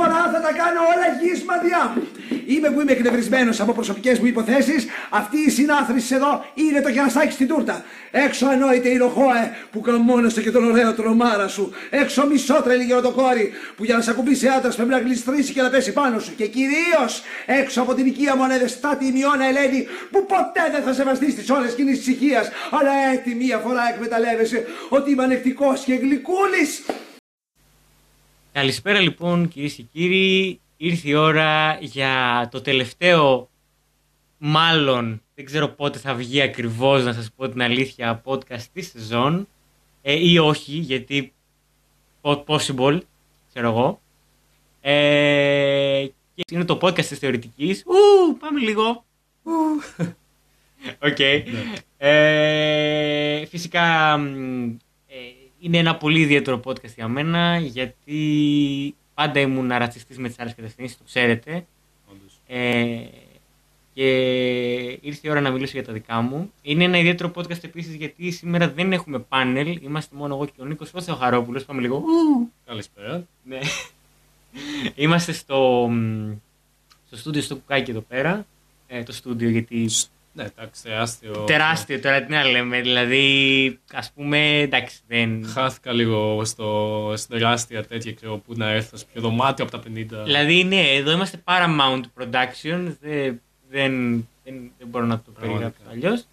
φορά θα τα κάνω όλα γης μαδιά. Είμαι που είμαι εκνευρισμένος από προσωπικές μου υποθέσεις. Αυτή η συνάθρηση εδώ είναι το γιαναστάκι στην τούρτα. Έξω ανόητε είναι ο Χόε που καμώνεσαι και τον ωραίο τρομάρα σου. Έξω μισότρελη γεροτοκόρη που για να σε ακουμπήσει άντρας πρέπει να γλιστρήσει και να πέσει πάνω σου. Και κυρίως έξω από την οικία μου ανεδεστάτη η Μιώνα Ελένη που ποτέ δεν θα σεβαστείς τις ώρε κοινή ησυχία. Αλλά έτσι μία φορά εκμεταλλεύεσαι ότι είμαι ανεκτικός και γλυκούλης. Καλησπέρα λοιπόν κυρίες και κύριοι. Ήρθε η ώρα για το τελευταίο, μάλλον δεν ξέρω πότε θα βγει ακριβώς να σας πω την αλήθεια, podcast της σεζόν ε, ή όχι, γιατί possible, ξέρω εγώ. Ε, και είναι το podcast της θεωρητικής. Ου, πάμε λίγο. OK. Okay. Ναι. Ε, φυσικά ε, είναι ένα πολύ ιδιαίτερο podcast για μένα γιατί πάντα ήμουν ρατσιστής με τις άλλες κατευθύνσεις, το ξέρετε. Ε, και ήρθε η ώρα να μιλήσω για τα δικά μου. Είναι ένα ιδιαίτερο podcast επίσης γιατί σήμερα δεν έχουμε πάνελ. Είμαστε μόνο εγώ και ο Νίκος ο Χαρόπουλος. Πάμε λίγο. Καλησπέρα. Ναι. Είμαστε στο, στο στούντιο στο κουκάκι εδώ πέρα. Ε, το στούντιο γιατί ναι, εντάξει, τεράστιο. Τεράστιο τώρα, τι να λέμε. Δηλαδή, ας πούμε, εντάξει, δεν. Χάθηκα λίγο στο, στην τεράστια τέτοια, ξέρω πού να έρθω, σε πιο δωμάτιο από τα 50. Δηλαδή, ναι, εδώ είμαστε Paramount Production. Δεν, δεν, δεν, δεν μπορώ να το περιγράψω αλλιώς.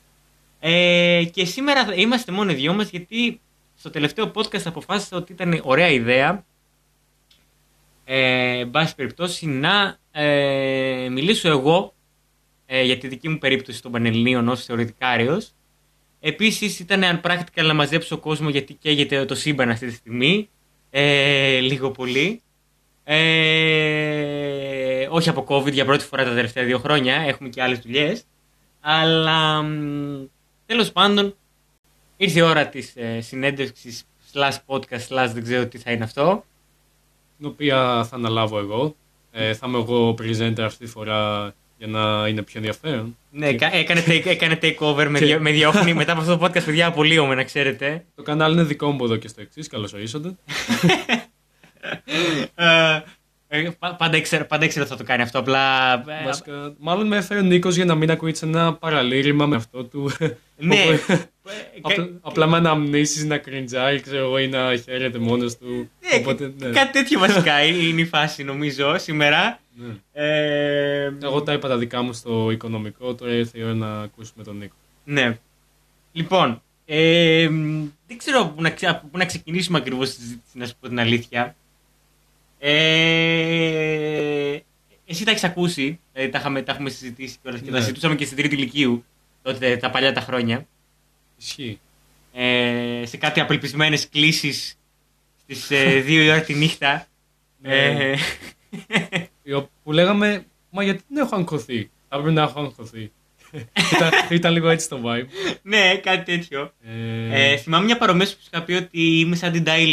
Ε, και σήμερα είμαστε μόνο οι δυο μας γιατί στο τελευταίο podcast αποφάσισα ότι ήταν ωραία ιδέα. Ε, εν πάση περιπτώσει, να ε, μιλήσω εγώ ε, για τη δική μου περίπτωση των Πανελληνίων ως θεωρητικάριος. Επίσης ήταν unpractical να μαζέψω κόσμο γιατί καίγεται το σύμπαν αυτή τη στιγμή, ε, λίγο πολύ. Ε, όχι από COVID για πρώτη φορά τα τελευταία δύο χρόνια, έχουμε και άλλες δουλειές. Αλλά τέλος πάντων ήρθε η ώρα της ε, συνέντευξης slash podcast slash δεν ξέρω τι θα είναι αυτό. Την οποία θα αναλάβω εγώ. Ε, θα είμαι εγώ presenter αυτή τη φορά για να είναι πιο ενδιαφέρον. Ναι, έκανε, take, έκανε take over, με, και... με διώχνει. Μετά από αυτό το podcast, παιδιά, απολύομαι, να ξέρετε. Το κανάλι είναι δικό μου εδώ και στο εξής. Καλώς ορίσατε. Ε, πάντα ήξερα, πάντα ήξερα ότι θα το κάνει αυτό. Απλά. Ε, Βασικά, μάλλον με έφερε ο Νίκος για να μην ακούει ένα παραλήρημα με αυτό του. Ναι. απλά, απλά με αναμνήσεις να κριντζάει, ξέρω εγώ, ή να χαίρεται μόνος του. Ναι, Οπότε, ναι. Κάτι τέτοιο βασικά είναι η φάση, νομίζω, σήμερα. Ναι. Ε, Εγώ τα είπα τα δικά μου στο οικονομικό, τώρα ήρθε η ώρα να ακούσουμε τον Νίκο. Ναι. Λοιπόν, ε, δεν ξέρω πού να, πού να ξεκινήσουμε ακριβώς τη συζήτηση, να σου πω την αλήθεια. Ε, εσύ τα έχεις ακούσει, δηλαδή τα, είχαμε, τα έχουμε συζητήσει και, όλα, και τα ναι. συζητούσαμε και στην τρίτη ηλικίου, τότε τα παλιά τα χρόνια. Ισχύει. Ε, σε κάτι απελπισμένες κλήσεις στις ε, 2 η ώρα τη νύχτα. Ναι. Ε, που λέγαμε, μα γιατί δεν έχω αγχωθεί; Θα πρέπει να έχω αγχωθεί. ήταν, ήταν λίγο έτσι το vibe. ναι, κάτι τέτοιο. Ε... Ε, θυμάμαι μια παρομοίωση που σου είχα πει ότι είμαι σαν την Ντάι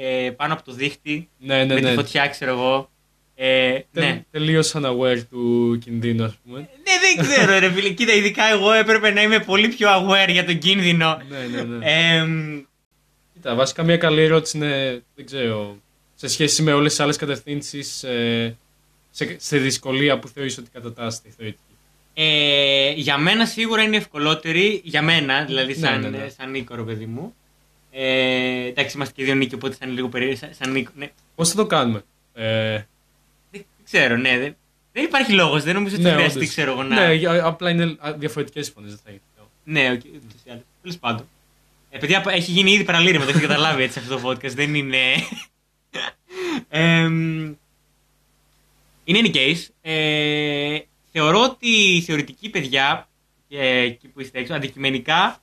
ε, πάνω από το δίχτυ. Ναι, ναι, με ναι. τη φωτιά, ξέρω εγώ. Ε, Τε, ναι. Τελείω unaware του κινδύνου, ας πούμε. ναι, δεν ξέρω, ρε φίλε. Κοίτα, ειδικά εγώ έπρεπε να είμαι πολύ πιο aware για τον κίνδυνο. ναι, ναι, ναι. Ε, Κοίτα, βασικά μια καλή ερώτηση είναι, δεν ξέρω, σε σχέση με όλες τις άλλες κατευθύνσεις ε, σε, σε, δυσκολία που θεωρείς ότι κατατάσσεται η θεωρητική. Ε, για μένα σίγουρα είναι ευκολότερη, για μένα, δηλαδή ναι, σαν, ναι, ναι, ναι. σαν Νίκο, παιδί μου. Ε, εντάξει, είμαστε και δύο Νίκοι, οπότε θα είναι λίγο περίεργο. Σαν Νίκο, ναι. Πώς θα το κάνουμε; Ε... Δεν ξέρω, ναι. Δεν, δεν υπάρχει λόγος, δεν νομίζω ότι ναι, χρειαστεί, ξέρω εγώ, να... Ναι, απλά είναι διαφορετικές φωνές, δεν θα έχει. Ναι, okay, τέλος πάντων. Ε, παιδιά, έχει γίνει ήδη παραλήρημα, το έχει καταλάβει έτσι αυτό το podcast. Δεν είναι. Ε, in any case, ε, θεωρώ ότι η θεωρητική παιδιά, ε, εκεί που είστε έξω, αντικειμενικά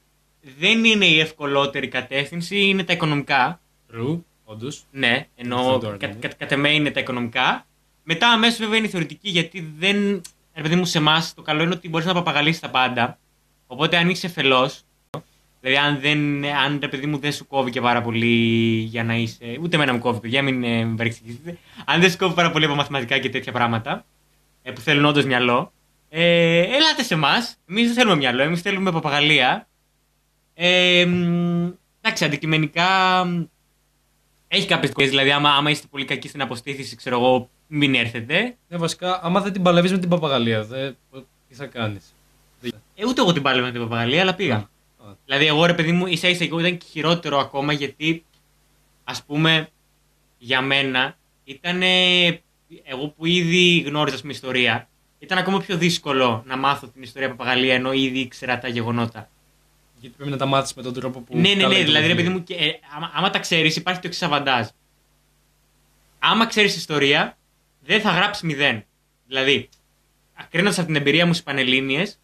δεν είναι η ευκολότερη κατεύθυνση, είναι τα οικονομικά. True, όντως. Ναι, ενώ κα, κα, κατ' εμέ είναι τα οικονομικά. Μετά αμέσως βέβαια είναι η θεωρητική, γιατί δεν. Ρε παιδί μου, σε εμάς το καλό είναι ότι μπορείς να παπαγαλίσεις τα πάντα. Οπότε αν είσαι φελός, Δηλαδή, αν, δεν, αν το παιδί μου δεν σου κόβει και πάρα πολύ για να είσαι. Ούτε εμένα μου κόβει, παιδιά, μην ε, με παρεξηγήσετε. Αν δεν σου κόβει πάρα πολύ από μαθηματικά και τέτοια πράγματα, ε, που θέλουν όντως μυαλό, ε, ελάτε σε εμάς. Εμείς δεν θέλουμε μυαλό, εμείς θέλουμε παπαγαλία. Ε, εντάξει, αντικειμενικά. Έχει κάποιες δυσκολίες. Δηλαδή, άμα, άμα είστε πολύ κακοί στην αποστήθηση, ξέρω εγώ, μην έρθετε. Ναι, βασικά, άμα δεν την παλεύεις με την παπαγαλία, δε, τι θα κάνεις; Ε, ούτε εγώ την πάλευα με την παπαγαλία, αλλά πήγα. Α. Δηλαδή, εγώ ρε παιδί μου, ίσα ίσα εγώ ήταν και χειρότερο ακόμα γιατί, ας πούμε, για μένα ήταν. Εγώ που ήδη γνώριζα την ιστορία, ήταν ακόμα πιο δύσκολο να μάθω την ιστορία παπαγαλία ενώ ήδη ήξερα τα γεγονότα. Γιατί πρέπει να τα μάθεις με τον τρόπο που. Ναι, ναι, καλά ναι. είναι το Δηλαδή, ρε βιβλίο. παιδί μου, και, ε, άμα, άμα τα ξέρεις, υπάρχει το εξή αβαντάζ. Άμα ξέρεις ιστορία, δεν θα γράψεις μηδέν. Δηλαδή, κρίνοντα από την εμπειρία μου στις Πανελλήνιες,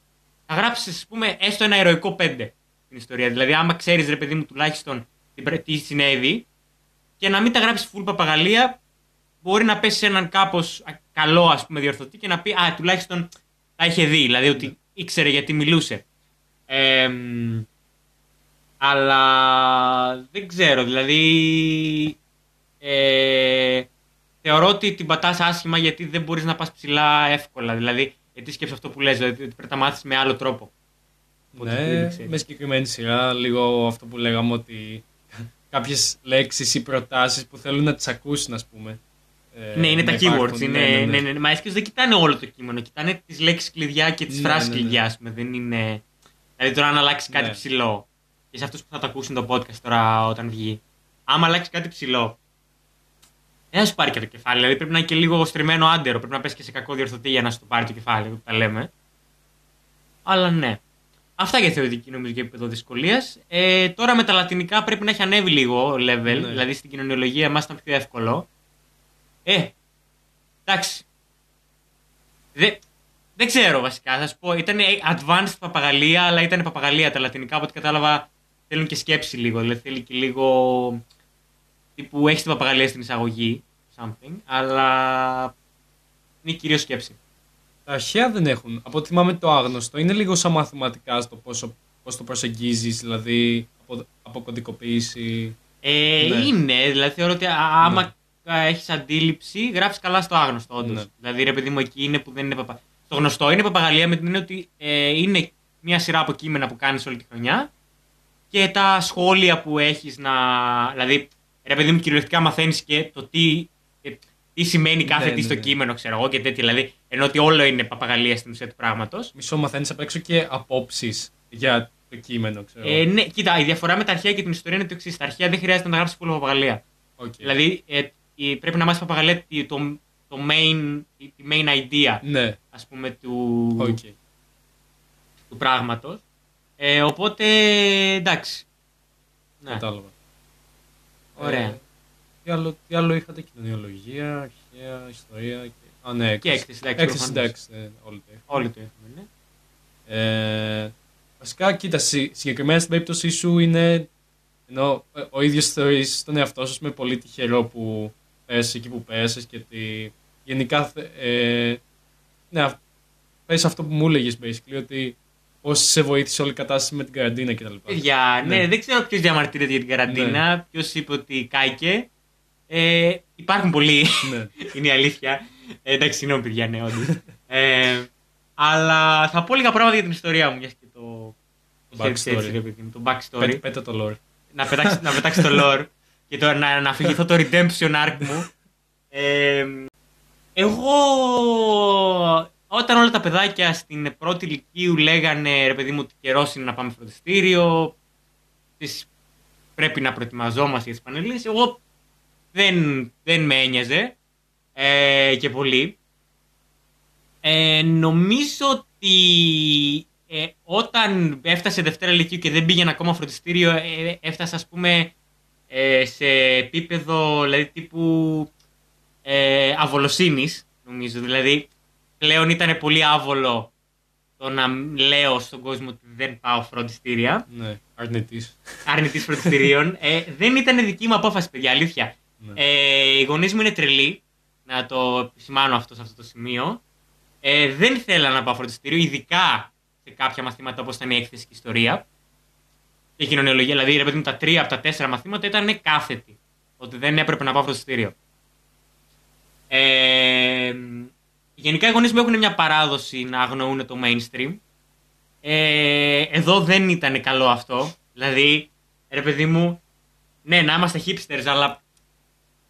θα γράψεις, ας πούμε, έστω ένα ηρωικό πέντε στην ιστορία. Δηλαδή, άμα ξέρεις, ρε παιδί μου, τουλάχιστον τι πρέ- τι συνέβη, και να μην τα γράψεις full παπαγαλία, μπορεί να πέσει σε έναν κάπως καλό, ας πούμε, διορθωτή και να πει Α, τουλάχιστον τα είχε δει. Δηλαδή, ότι ήξερε γιατί μιλούσε. Ε, μ, αλλά δεν ξέρω, δηλαδή. Ε, θεωρώ ότι την πατάς άσχημα γιατί δεν μπορείς να πας ψηλά εύκολα. Δηλαδή, γιατί σκέψεις αυτό που λες, δηλαδή ότι πρέπει να τα μάθεις με άλλο τρόπο. Οπότε δεν Ναι, ξέρεις. με συγκεκριμένη σειρά, λίγο αυτό που λέγαμε ότι κάποιες λέξεις ή προτάσεις που θέλουν να τις ακούσουν, ας πούμε. ε, Ναι, είναι να τα υπάρχουν. keywords. Είναι, ναι, ναι, ναι. Μα έσκυος δεν κοιτάνε όλο το κείμενο. Κοιτάνε τις λέξεις κλειδιά και τις Ναι, φράσεις ναι, ναι. κλειδιά, ας πούμε. Δεν είναι. Δηλαδή τώρα αν αλλάξει κάτι Ναι. ψηλό. Και σε αυτούς που θα το ακούσουν το podcast τώρα όταν βγει. Άμα αλλάξει κάτι ψηλό. Δεν θα σου πάρει και το κεφάλι. Δηλαδή πρέπει να είναι και λίγο στριμμένο άντερο. Πρέπει να πέσει και σε κακό διορθωτή για να σου το πάρει το κεφάλι. που Τα λέμε. Αλλά ναι. Αυτά για θεωρητική νομίζω για επίπεδο δυσκολίας. Ε, τώρα με τα λατινικά πρέπει να έχει ανέβει λίγο level. Ναι. Δηλαδή στην κοινωνιολογία εμά ήταν πιο εύκολο. Ε, εντάξει. Δεν, δεν ξέρω βασικά. Θα σου πω, ήταν advanced παπαγαλία, αλλά ήταν παπαγαλία τα λατινικά. Από ό,τι κατάλαβα θέλουν και σκέψη λίγο. Δηλαδή θέλει και λίγο. τύπου έχεις την παπαγαλία στην εισαγωγή. Something, αλλά είναι κυρίως σκέψη. Τα αρχαία δεν έχουν. Από ό,τι θυμάμαι το άγνωστο είναι λίγο σαν μαθηματικά στο πόσο πώς το προσεγγίζεις, δηλαδή από, από κωδικοποίηση. Ε, Ναι. Είναι, δηλαδή θεωρώ ότι α- άμα έχεις αντίληψη, γράφεις καλά στο άγνωστο, όντως. Ναι. Δηλαδή, ρε παιδί μου, εκεί είναι που δεν είναι παπα... Στο γνωστό είναι παπαγαλία με την έννοια ότι ε, είναι μια σειρά από κείμενα που κάνεις όλη τη χρονιά και τα σχόλια που έχεις να. Δηλαδή, ρε παιδί μου, κυριολεκτικά μαθαίνεις και το τι, ε, τι σημαίνει κάθε Ναι, τι ναι, στο ναι. κείμενο, ξέρω εγώ και τέτοια. Δηλαδή, ενώ ότι όλο είναι παπαγαλία στην ουσία του πράγματος. Μισό μαθαίνεις απ' έξω και απόψεις για το κείμενο, ξέρω. Ε, ναι, κοίτα, η διαφορά με τα αρχαία και την ιστορία είναι το εξής. Τα αρχαία δεν χρειάζεται να τα γράψεις πολύ παπαγαλία. Οκ. Δηλαδή, ε, η- πρέπει να μάθεις παπαγαλία τη- το, το main, τη main idea, Ναι, ας πούμε, του, οκ. του πράγματος. Ε, οπότε, εντάξει. Ναι, Κατάλαβα. ωραία. Ε, τι, άλλο, τι άλλο είχατε, κοινωνιολογία, αρχαία, ιστορία. Και... Α, ναι, Και έκθεση, εντάξει, Έκθεση, προφανώς. εντάξει, ναι, όλοι το έχουν. Όλοι το έχουμε, ναι. Ε, βασικά, κοίτα, συ- συγκεκριμένα στην περίπτωσή σου είναι. Ενώ ε, ο ίδιος θεωρείς τον εαυτό σου με πολύ τυχερό που πέρασε εκεί που πέρασε και ότι γενικά. θε- Ε, ναι, αυ- πες αυτό που μου έλεγες basically, ότι πώς σε βοήθησε όλη η κατάσταση με την καραντίνα κτλ. Παιδιά, ναι, Ναι. δεν ξέρω ποιος διαμαρτύρεται για την καραντίνα, ποιος είπε ότι κάηκε. Ε, υπάρχουν πολλοί, ναι. είναι η αλήθεια. Ε, εντάξει, συγγνώμη, παιδιά, ναι, όντως. ε, αλλά θα πω λίγα πράγματα για την ιστορία μου, μιας και το. Το το έτσι, backstory. έτσι, ρε παιδί μου, το backstory. Πέτα, πέτα το lore. να, πετάξει, να πετάξεις το lore και το, να, να αφηγηθώ το redemption arc μου. Ε, εγώ, όταν όλα τα παιδάκια στην πρώτη ηλικίου λέγανε ρε παιδί μου ότι καιρός είναι να πάμε φροντιστήριο, τις, πρέπει να προετοιμαζόμαστε για τις πανελλήνιες, εγώ δεν, δεν με ένοιαζε ε, και πολύ. Ε, νομίζω ότι ε, όταν έφτασε Δευτέρα Λυκείου και δεν πήγαινε ακόμα φροντιστήριο, ε, έφτασε ας πούμε ε, σε επίπεδο δηλαδή τύπου ε, αβολοσύνης νομίζω. Δηλαδή πλέον ήταν πολύ άβολο το να λέω στον κόσμο ότι δεν πάω φροντιστήρια, Ναι, αρνητής. αρνητής φροντιστηρίων. Ε, δεν ήταν δική μου απόφαση, παιδιά, αλήθεια. Ναι. Ε, οι γονείς μου είναι τρελοί, να το επισημάνω αυτό σε αυτό το σημείο. Ε, δεν ήθελα να πάω φροντιστήριο, ειδικά σε κάποια μαθήματα όπως ήταν η έκθεση και η ιστορία. Και η κοινωνιολογία, δηλαδή ρε παιδί μου, τα τρία από τα τέσσερα μαθήματα ήταν κάθετη. Ότι δεν έπρεπε να πάω φροντιστήριο. Ε, γενικά οι γονείς μου έχουν μια παράδοση να αγνοούν το mainstream. Ε, εδώ δεν ήταν καλό αυτό. Δηλαδή, ρε παιδί μου, ναι, να είμαστε hipsters, αλλά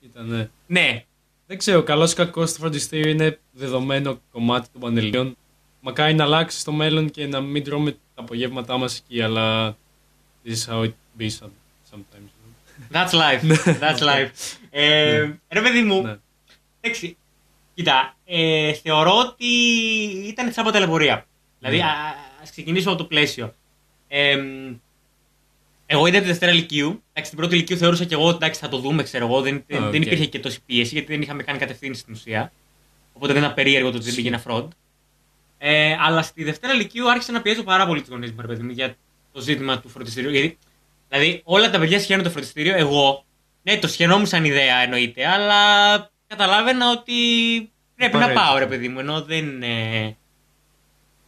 Ήτανε. Ναι. Δεν ξέρω, καλός ή κακός στο φροντιστήριο είναι δεδομένο κομμάτι των πανελλήνιων. Μακάρι να αλλάξει στο μέλλον και να μην τρώμε τα απογεύματά μας εκεί, αλλά. This is how it be some- sometimes. That's life. That's life. Ε, ρε παιδί μου, Ναι. εντάξει, κοίτα, ε, θεωρώ ότι ήταν σαν ταλαιπωρία. Δηλαδή, Ναι. α, ας ξεκινήσουμε από το πλαίσιο. Ε, εγώ είδα τη Δευτέρα Λυκείου. Εντάξει, την πρώτη Λυκείου θεωρούσα και εγώ ότι εντάξει, θα το δούμε, ξέρω εγώ. Δεν, δεν- οκ. δεν υπήρχε και τόση πίεση γιατί δεν είχαμε κάνει κατευθύνση στην ουσία. Οπότε δεν ήταν περίεργο το ότι δεν πήγαινα front. Ε, αλλά στη Δευτέρα Λυκείου άρχισα να πιέζω πάρα πολύ του γονεί μου, ρε παιδί μου, για το ζήτημα του φροντιστηρίου. Γιατί, δηλαδή, όλα τα παιδιά σχένουν το φροντιστήριο. Εγώ, ναι, το σχαινόμουν σαν ιδέα εννοείται, αλλά καταλάβαινα ότι πρέπει να Απαραίτητο. πάω, ρε παιδί μου, ενώ δεν. Ε,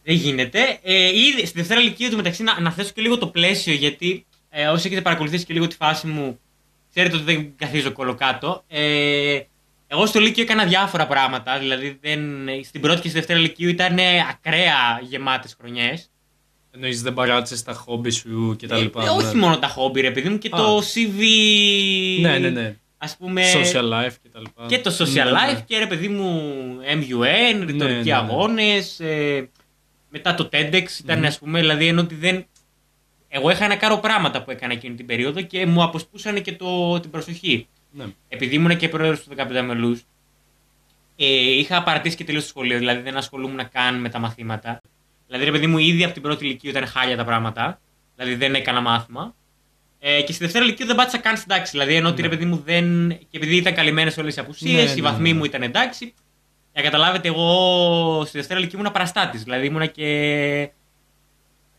δεν γίνεται. Ε, ήδη στη Δευτέρα Λυκείου του μεταξύ να, να θέσω και λίγο το πλαίσιο, γιατί ε, όσοι έχετε παρακολουθήσει και λίγο τη φάση μου, ξέρετε ότι δεν καθίζω κολοκάτω. Ε, εγώ στο Λύκειο έκανα διάφορα πράγματα. Δηλαδή, δεν, στην πρώτη και στη Δευτέρα Λυκείου ήταν ακραία γεμάτες χρονιές. Εννοείς δεν παράτησες τα χόμπι σου και τα Ε, λοιπά. ε, ναι. όχι μόνο τα χόμπι, ρε παιδί μου, και Α. το CV. Ναι, ναι, ναι. Ας πούμε. Social life και τα λοιπά. Και το social Ναι, ναι. life και ρε παιδί μου MUN, ρητορικοί ναι, ναι. αγώνες, ε, μετά το TEDx ήταν Μμμ. ας πούμε, δηλαδή ενώ ότι δεν... Εγώ είχα να κάνω πράγματα που έκανα εκείνη την περίοδο και μου αποσπούσαν και το, την προσοχή. Ναι. Επειδή ήμουν και πρόεδρος του 15 μελούς, ε, είχα παρατήσει και τελείως το σχολείο, δηλαδή δεν ασχολούμουν καν με τα μαθήματα. Δηλαδή ρε παιδί μου ήδη από την πρώτη ηλικία ήταν χάλια τα πράγματα, δηλαδή δεν έκανα μάθημα. Ε, και στη Δευτέρα Λυκείου δεν πάτησα καν στην τάξη. Δηλαδή, ενώ ότι Ναι. ρε παιδί μου δεν. και επειδή ήταν καλυμμένες όλες οι απουσίες, Ναι, οι ναι, βαθμοί ναι. μου ήταν εντάξει. Για να καταλάβετε, εγώ στη Δευτέρα Λυκείου ήμουν παραστάτης. Δηλαδή, ήμουνα και.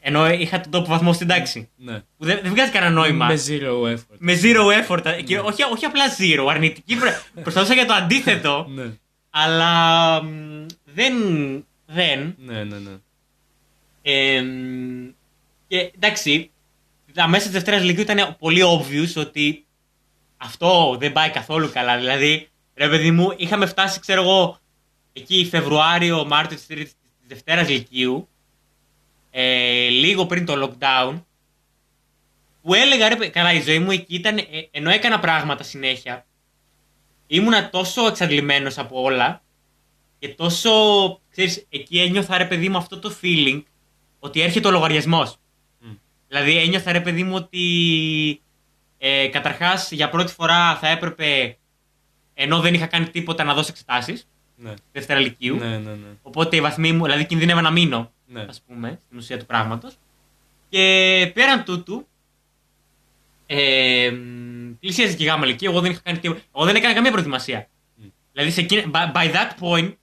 Ενώ είχα τον τόπο βαθμό στην τάξη. Ναι. Που δεν, δεν βγάζει κανένα νόημα. Με zero effort. Με zero effort. Και όχι, όχι απλά zero, αρνητική. προ- Προσπαθούσα για το αντίθετο. Ναι. αλλά μ, δεν. Δεν. Ναι, ναι, ναι. Ε, μ, και εντάξει, τα μέσα της Δευτέρας Λυκείου ήταν πολύ obvious ότι αυτό δεν πάει καθόλου καλά. Δηλαδή, ρε παιδί μου, είχαμε φτάσει, ξέρω εγώ, εκεί Φεβρουάριο, Μάρτιο της της Δευτέρας Λυκείου, ε, λίγο πριν το lockdown, που έλεγα, ρε, παιδί- καλά, η ζωή μου εκεί ήταν, ε, ενώ έκανα πράγματα συνέχεια, ήμουνα τόσο εξαντλημένος από όλα και τόσο, ξέρεις, εκεί ένιωθα, ρε παιδί μου, αυτό το feeling ότι έρχεται ο λογαριασμός. Μμ. Δηλαδή ένιωθα, ρε παιδί μου, ότι ε, καταρχάς για πρώτη φορά θα έπρεπε, ενώ δεν είχα κάνει τίποτα, να δώσω εξετάσεις, Ναι. Δευτέρα Λυκείου. Ναι, ναι, ναι. Οπότε οι βαθμοί μου, δηλαδή κινδύνευα να μείνω, Ναι. ας πούμε, στην ουσία του πράγματος. Και πέραν τούτου, ε, μ, πλησίαζε και η γάμα Λυκείου, εγώ δεν είχα κάνει τίποτα. Εγώ δεν έκανα καμία προετοιμασία. Μμ. Δηλαδή, σε εκείνη- by, by that point,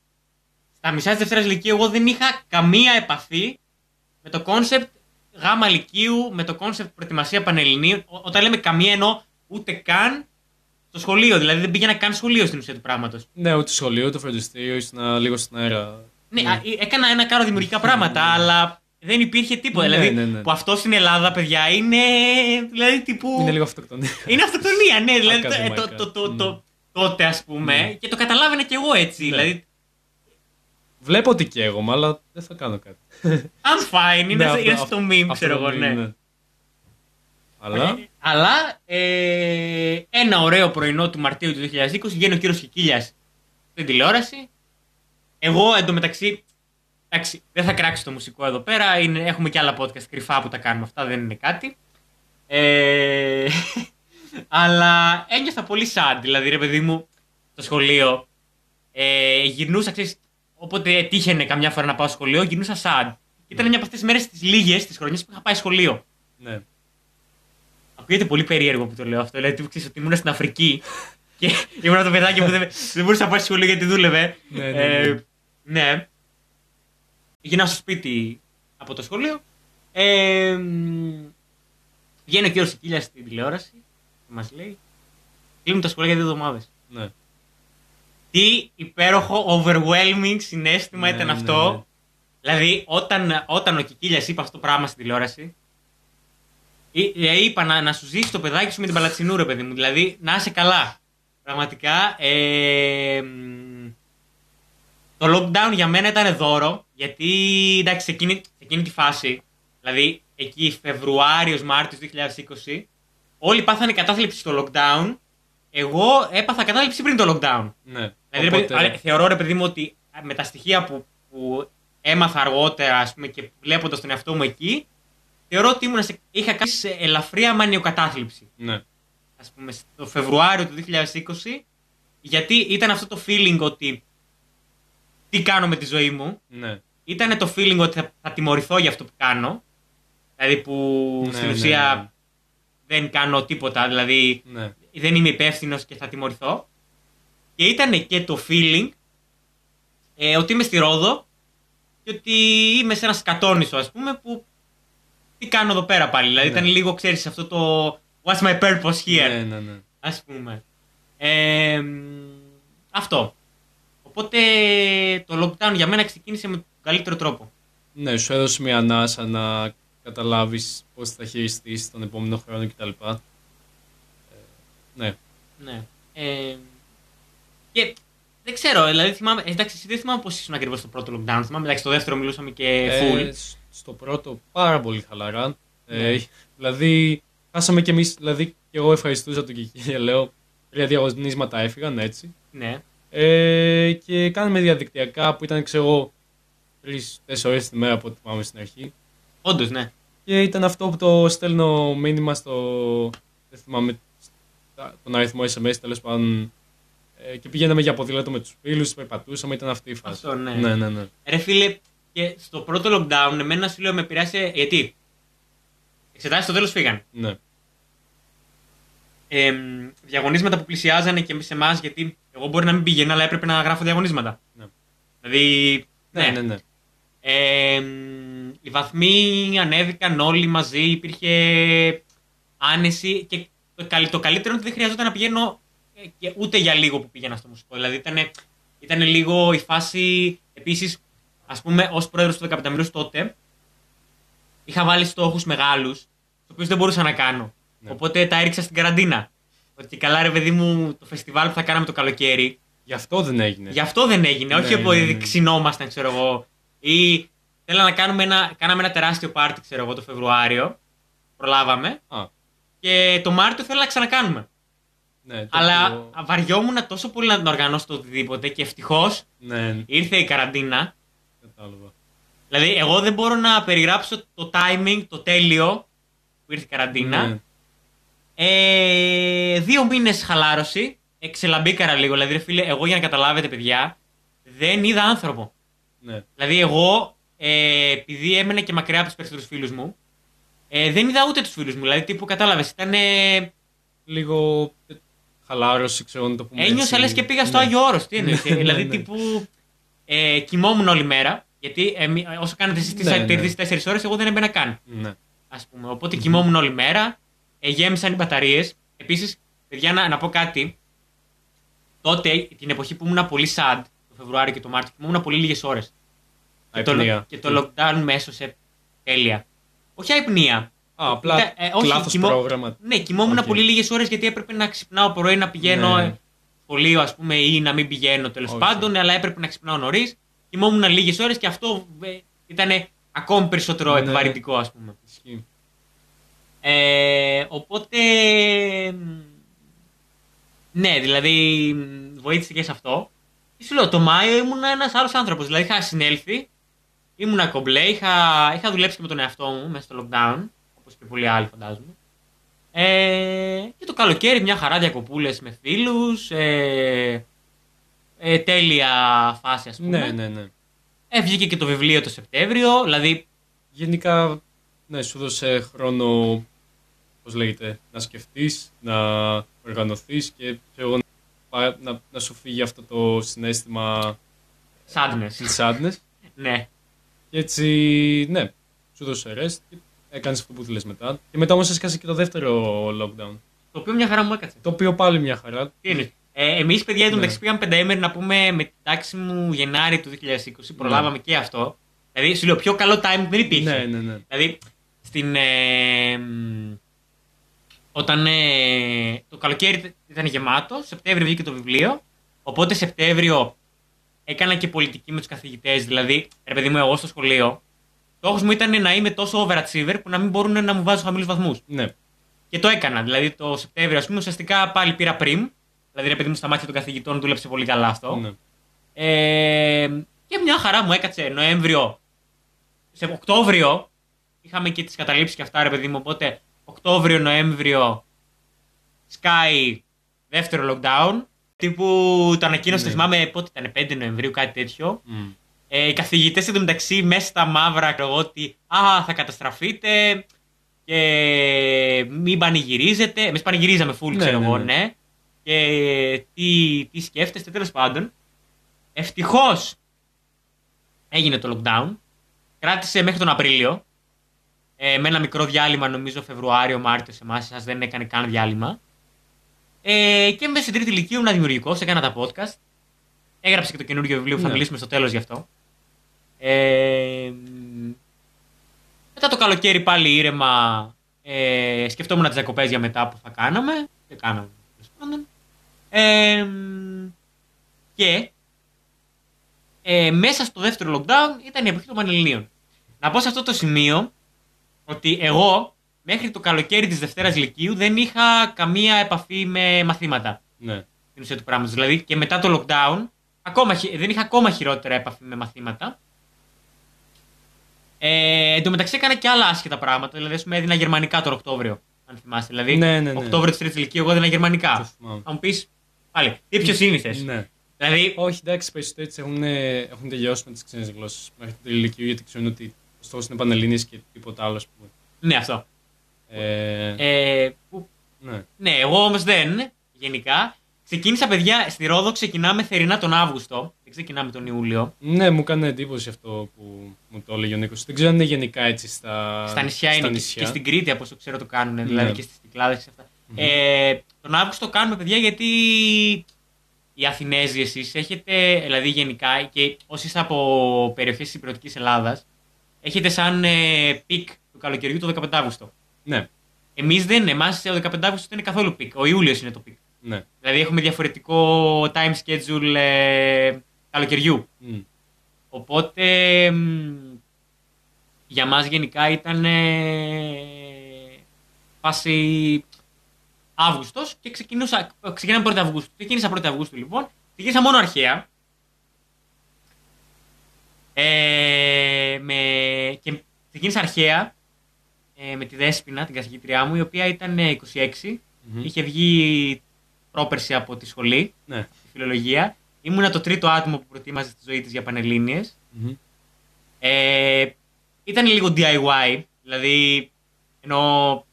στα μισά της Δευτέρας Λυκείου, εγώ δεν είχα καμία επαφή με το concept γάμμα Λυκείου, με το concept προετοιμασία Πανελληνίων. Ό- Όταν λέμε καμία εννοώ ούτε καν στο σχολείο. Δηλαδή, δεν πήγαινα καν σχολείο στην ουσία του πράγματος. Ναι, ούτε σχολείο, ούτε φροντιστήριο, ήσουν λίγο στην αέρα. Ναι, α, έκανα ένα κάρο δημιουργικά πράγματα, αλλά δεν υπήρχε τίποτα. Ναι, δηλαδή, ναι, ναι. που αυτό στην Ελλάδα, παιδιά, είναι. Δηλαδή, τύπου. Είναι λίγο αυτοκτονία. Είναι αυτοκτονία, ναι. Δηλαδή, το, Ακαδημαϊκά. το, το, το, Ναι. το- τότε, ας πούμε. Ναι. Και το καταλάβαινα κι εγώ έτσι. Ναι. Δηλαδή, Βλέπω ότι καίγομαι, αλλά δεν θα κάνω κάτι. I'm fine. Είναι, Ναι, σε- αυτό- είναι στο meme, αυτό ξέρω το εγώ, meme, ναι. Αλλά. Ε, αλλά ε, ένα ωραίο πρωινό του Μαρτίου του 2020 βγαίνει ο κύριος Κικίλιας στην τηλεόραση. Εγώ εντωμεταξύ. Εντάξει, δεν θα κράξει το μουσικό εδώ πέρα. Είναι, έχουμε και άλλα podcast κρυφά που τα κάνουμε αυτά, δεν είναι κάτι. Ε, αλλά ένιωθα πολύ sad. Δηλαδή, ρε παιδί μου, στο σχολείο ε, γυρνούσα, ξέρεις, όποτε τύχαινε καμιά φορά να πάω σχολείο, γυρνούσα sad. Ήταν μια από αυτές τις μέρες τις λίγες της χρονιάς που είχα πάει σχολείο. Ναι. Ακούγεται πολύ περίεργο που το λέω αυτό. Δηλαδή, ξέρεις ότι ήμουν στην Αφρική και ήμουν το παιδάκι που δεν, δεν μπορούσε να πάει σχολείο γιατί δούλευε. Ναι, ναι, ναι. Ε, ναι. Γυρνάω στο σπίτι από το σχολείο. Ε, μ, βγαίνει ο κύριο Σικίλια στην τηλεόραση και μας λέει: Κλείνουν τα σχολεία για δύο εβδομάδες. Ναι. Τι υπέροχο, overwhelming συνέστημα Ναι, ήταν ναι, αυτό. ναι. Δηλαδή, όταν, όταν ο Κικίλιας είπε αυτό το πράγμα στην τηλεόραση, εί- ε, είπα να, να σου ζήσει το παιδάκι σου με την παλατσινού, ρε παιδί μου. Δηλαδή, να είσαι καλά. Πραγματικά. Ε, μ, το lockdown για μένα ήταν δώρο, γιατί εντάξει, σε εκείνη, σε εκείνη τη φάση, δηλαδή εκεί Φεβρουάριος, Μάρτιος 2020, όλοι πάθανε κατάθλιψη στο lockdown εγώ έπαθα κατάληψη πριν το lockdown. Ναι. Δηλαδή, ρε παιδί- άρα, θεωρώ ρε παιδί μου ότι με τα στοιχεία που, που έμαθα αργότερα ας πούμε, και βλέποντας τον εαυτό μου εκεί, θεωρώ ότι ήμουν σε, είχα κάνει σε ελαφριά μανιοκατάθλιψη. ναι. Ας πούμε, στο Φεβρουάριο του 2020, γιατί ήταν αυτό το feeling ότι τι κάνω με τη ζωή μου. Ναι. Ήταν το feeling ότι θα, θα τιμωρηθώ για αυτό που κάνω. Δηλαδή που Ναι, στην ναι, ουσία ναι. δεν κάνω τίποτα. Δηλαδή Ναι. δεν είμαι υπεύθυνος και θα τιμωρηθώ. Και ήταν και το feeling ε, ότι είμαι στη Ρόδο και ότι είμαι σε ένα σκατόνισο, ας πούμε, που τι κάνω εδώ πέρα πάλι. Δηλαδή Ναι. ήταν λίγο, ξέρεις, αυτό το What's my purpose here, Ναι, ναι, ναι. ας πούμε. Ε, μ, αυτό. Οπότε το lockdown για μένα ξεκίνησε με τον καλύτερο τρόπο. Ναι, σου έδωσε μια ανάσα να καταλάβεις πώς θα χειριστείς τον επόμενο χρόνο κτλ. Ε, ναι. Ναι. Ε, και δεν ξέρω, δηλαδή θυμάμαι. Εντάξει, εσύ δεν θυμάμαι πώς ήσουν ακριβώς στο πρώτο lockdown. Θυμάμαι, εντάξει, στο δεύτερο μιλούσαμε και full. Ε, σ- στο πρώτο πάρα πολύ χαλαρά. Ε, Ναι. δηλαδή, χάσαμε κι εμείς, δηλαδή και εγώ ευχαριστούσα τον Κικίλια, λέω, τρία διαγωνίσματα έφυγαν έτσι. Ναι. Ε, και κάναμε διαδικτυακά που ήταν, ξέρω εγώ, τρεις-τέσσερις ώρες τη μέρα από ό,τι θυμάμαι στην αρχή. Όντως, ναι. Και ήταν αυτό που το στέλνω μήνυμα στο. Δεν θυμάμαι στα- τον αριθμό SMS τέλος πάντων. Ε, και πηγαίναμε για ποδήλατο με τους φίλους, περπατούσαμε, ήταν αυτή η φάση. Αυτό, ναι. ναι, ναι. ναι. Ρε φίλε, και στο πρώτο lockdown, εμένα σου λέω με επηρέασε. Γιατί; Εξετάσεις στο τέλος φύγαν. ναι. Ε, διαγωνίσματα που πλησιάζανε και σε εμάς, γιατί εγώ μπορεί να μην πήγαινα, αλλά έπρεπε να γράφω διαγωνίσματα. Ναι. Δηλαδή. Ναι, ναι, ναι. Ε, μ, οι βαθμοί ανέβηκαν όλοι μαζί, υπήρχε άνεση και το, καλ- το καλύτερο είναι ότι δεν χρειαζόταν να πηγαίνω ε, και ούτε για λίγο που πήγαινα στο μουσικό. Δηλαδή ήταν, ήταν λίγο η φάση. Επίσης, ας πούμε, ως πρόεδρος του 15 μήνου τότε, είχα βάλει στόχους μεγάλους, του οποίους δεν μπορούσα να κάνω. Ναι. Οπότε τα έριξα στην καραντίνα. Ότι καλά, ρε παιδί μου, το φεστιβάλ που θα κάναμε το καλοκαίρι, Γι' αυτό δεν έγινε. Γι' αυτό δεν έγινε. Ναι, όχι ναι, επειδή ναι. ξυνόμασταν, ξέρω εγώ. Ή θέλαμε να κάνουμε ένα, κάναμε ένα τεράστιο πάρτι, ξέρω εγώ, το Φεβρουάριο. Προλάβαμε. Α, Και το Μάρτιο θέλω να ξανακάνουμε. ναι, το Αλλά οποίο- βαριόμουν τόσο πολύ να οργανώσω το οτιδήποτε και ευτυχώς Ναι, ήρθε η καραντίνα. κατάλαβα. Δηλαδή, εγώ δεν μπορώ να περιγράψω το timing, το τέλειο που ήρθε η καραντίνα. Ναι, Ε, δύο μήνες χαλάρωση. Εξελαμπήκαρα λίγο. Δηλαδή, ρε φίλε, εγώ για να καταλάβετε, παιδιά, δεν είδα άνθρωπο. ναι. Δηλαδή, εγώ, ε, επειδή έμενα και μακριά από τους περισσότερους φίλους μου, ε, δεν είδα ούτε τους φίλους μου. Δηλαδή, τύπου κατάλαβες, ήταν. Ε, Λίγο ε, χαλάρωση, ξέρω να το πούμε. ένιωσα έτσι. λες και πήγα στο Ναι. Άγιο Όρος. Τι εννοείς, Ναι, δηλαδή, ναι. τύπου. Ε, κοιμόμουν όλη μέρα. Γιατί ε, μη- όσο κάνετε εσείς τις Ναι, ναι. 4 ώρες, εγώ δεν έμπαινα καν. Ναι. Ας πούμε. Οπότε κοιμόμουν όλη μέρα. Ε, γέμισαν οι μπαταρίες. Επίσης, παιδιά, να, να πω κάτι. Τότε, την εποχή που ήμουν πολύ sad, το Φεβρουάριο και το Μάρτιο, κοιμόμουν πολύ λίγες ώρες. Και, το, Αϋπνία. και το lockdown με έσωσε τέλεια. Όχι αϋπνία. Α, απλά Ήταν- ε, όχι, λάθος κοιμώ- πρόγραμμα. Ναι, κοιμόμουν Οκ. πολύ λίγες ώρες γιατί έπρεπε να ξυπνάω πρωί να πηγαίνω Ναι. ε, σχολείο, ας πούμε, ή να μην πηγαίνω τέλος Όχι. πάντων, αλλά έπρεπε να ξυπνάω νωρίς. Κοιμόμουν λίγες ώρες και αυτό ε, ήταν ακόμη περισσότερο Ναι. επιβαρυντικό, ας πούμε. Ισχύει. Ε, οπότε. μ, Ναι, δηλαδή μ, βοήθησε και σε αυτό. Και σου λέω, το Μάιο ήμουν ένας άλλος άνθρωπος. Δηλαδή είχα συνέλθει, ήμουνα κομπλέ, είχα, είχα δουλέψει και με τον εαυτό μου μέσα στο lockdown, όπως και πολλοί άλλοι φαντάζομαι. Ε, και το καλοκαίρι μια χαρά διακοπούλες με φίλους, ε, ε, τέλεια φάση ας πούμε. Ναι, ναι, ναι. Ε, βγήκε και το βιβλίο το Σεπτέμβριο, δηλαδή Γενικά, ναι, σου δώσε χρόνο, πώς λέγεται, να σκεφτείς, να οργανωθείς και ξέρω εγώ, να, να, να σου φύγει αυτό το συνέστημα sadness. της sadness. ναι. Και έτσι, ναι, σου δώσε rest και έκανες αυτό που θέλεις μετά. Και μετά όμως έσκασε και το δεύτερο lockdown. Το οποίο μια χαρά μου έκατσε. Το οποίο πάλι μια χαρά. Τι είναι; Ε, Εμείς, παιδιά, εδώ Ναι. μεταξύ πήγαμε πενταήμερη να πούμε με την τάξη μου Γενάρη του 2020. Προλάβαμε και αυτό. Δηλαδή, σου λέω, πιο καλό time δεν υπήρχε. Ναι, ναι, ναι. Δηλαδή, στην. Ε, μ, όταν ε, το καλοκαίρι ήταν γεμάτο, Σεπτέμβριο βγήκε το βιβλίο. Οπότε Σεπτέμβριο έκανα και πολιτική με τους καθηγητές. Δηλαδή, ρε παιδί μου, εγώ στο σχολείο, στόχος μου ήταν να είμαι τόσο overachiever που να μην μπορούν να μου βάζουν χαμηλούς βαθμούς. Ναι, Και το έκανα. Δηλαδή το Σεπτέμβριο, ας πούμε, ουσιαστικά πάλι πήρα πριν Δηλαδή, ρε παιδί μου, στα μάτια των καθηγητών δούλεψε πολύ καλά αυτό. Ναι. Ε, και μια χαρά μου έκατσε Νοέμβριο. Σε Οκτώβριο είχαμε και τις καταλήψεις και αυτά, ρε παιδί μου. Οπότε Οκτώβριο-Νοέμβριο Sky δεύτερο lockdown. Τύπου το ανακοίνωσε, Ναι. θυμάμαι πότε ήταν, 5 Νοεμβρίου, κάτι τέτοιο. Μμ. Ε, οι καθηγητές εντωμεταξύ μέσα στα μαύρα, ξέρω εγώ, ότι Α, θα καταστραφείτε και μην πανηγυρίζετε. Εμείς πανηγυρίζαμε full, Ναι, ξέρω ναι, εγώ, ναι. ναι. Και τι, τι σκέφτεστε, τέλος πάντων. Ευτυχώς έγινε το lockdown. Κράτησε μέχρι τον Απρίλιο. Ε, με ένα μικρό διάλειμμα, νομίζω Φεβρουάριο-Μάρτιο σε εμάς. Εσάς δεν έκανε καν διάλειμμα. Ε, και μέσα στην τρίτη ηλικία ήμουν δημιουργικό, έκανα τα podcast. Έγραψε και το καινούργιο βιβλίο που θα Ναι. μιλήσουμε στο τέλος γι' αυτό. Ε, μ, μετά το καλοκαίρι πάλι ήρεμα. Ε, σκεφτόμουν τις διακοπές για μετά που θα κάναμε. Δεν κάναμε. τέλος πάντων. Ε, μ, και ε, μέσα στο δεύτερο lockdown ήταν η εποχή των Πανελληνίων. Να πω σε αυτό το σημείο ότι εγώ μέχρι το καλοκαίρι της Δευτέρας Λυκείου δεν είχα καμία επαφή με μαθήματα Ναι. στην ουσία του πράγματος. Δηλαδή και μετά το lockdown ακόμα, χει- δεν είχα ακόμα χειρότερα επαφή με μαθήματα. Ε, εν τω μεταξύ έκανα και άλλα άσχετα πράγματα. Δηλαδή, ας πούμε, έδινα γερμανικά τον Οκτώβριο. Αν θυμάστε. Δηλαδή, Ναι, ναι, ναι. Οκτώβριο της Τρίτης Ηλικία, εγώ έδινα Το γερμανικά. θυμάμαι. Θα μου πεις πάλι, τι πιο σύνηθες; Ναι. Δηλαδή, Όχι, εντάξει, περισσότεροι έτσι έχουν, ε, έχουν τελειώσει με τις ξένες γλώσσες μέχρι την ηλικία γιατί ξέρουν ότι ο στόχο είναι πανελλήνιες και τίποτα άλλο, ας πούμε. ναι, αυτό. Ε, Ε, που, ναι. ναι, εγώ όμως δεν, γενικά. Ξεκίνησα, παιδιά, στη Ρόδο ξεκινάμε θερινά τον Αύγουστο. Δεν ξεκινάμε τον Ιούλιο. ναι, μου έκανε εντύπωση αυτό που μου το έλεγε ο Νίκος. Δεν ξέρω αν είναι γενικά έτσι στα, Στα νησιά είναι και- νησιά. και στην Κρήτη, από όσο ξέρω, το κάνουν. Δηλαδή Ναι. και στις Κυκλάδες και αυτά. Ε, τον Αύγουστο το κάνουμε, παιδιά, γιατί οι Αθηνέζοι εσείς έχετε, δηλαδή γενικά, και όσοι είστε από περιοχές της ηπειρωτικής Ελλάδας, έχετε σαν ε, peak του καλοκαιριού το 15 Αύγουστο. Ναι, Εμείς δεν είναι. Εμάς ο 15 Αύγουστο δεν είναι καθόλου peak. Ο Ιούλιος είναι το peak. ναι. Δηλαδή έχουμε διαφορετικό time schedule ε, καλοκαιριού. Μμ. Οπότε μ, για μας γενικά ήταν ε, φάση Αύγουστος και ξεκινούσα, ξεκινάμε 1η Αυγούστου. Ξεκίνησα 1η Αυγούστου λοιπόν. Ξεκίνησα μόνο αρχαία. Ε, με, και ξεκίνησα αρχαία ε, με τη Δέσποινα, την καθηγήτριά μου, η οποία ήταν ε, 26. Μμμ. Είχε βγει πρόπερση από τη σχολή, Ναι. τη φιλολογία. Ήμουνα το τρίτο άτομο που προτίμαζε στη ζωή της για Πανελλήνιες. Μμμ. Ε, ήταν λίγο DIY, δηλαδή ενώ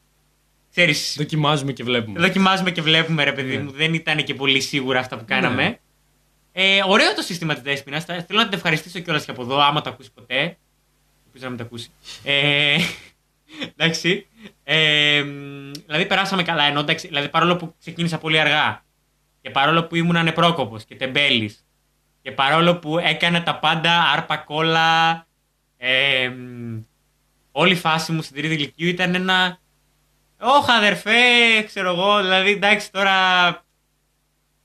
ξέρεις, Δοκιμάζουμε και βλέπουμε. δοκιμάζουμε και βλέπουμε ρε παιδί Ναι. μου, δεν ήταν και πολύ σίγουρα αυτά που κάναμε. Ναι. Ε, ωραίο το σύστημα της Δέσποινας, Θα- θέλω να την ευχαριστήσω κιόλας και από εδώ, άμα το ακούσεις ποτέ. Ελπίζω να μην το ακούσει. Ε, εντάξει. Ε, μ, δηλαδή περάσαμε καλά, ενώ εντάξει, δηλαδή παρόλο που ξεκίνησα πολύ αργά και παρόλο που ήμουν ανεπρόκοπος και τεμπέλης και παρόλο που έκανα τα πάντα άρπα κόλλα, ε, μ, όλη η φάση μου στην τρίτη ηλικίου ήταν ένα όχι αδερφέ, ξέρω εγώ, δηλαδή εντάξει τώρα.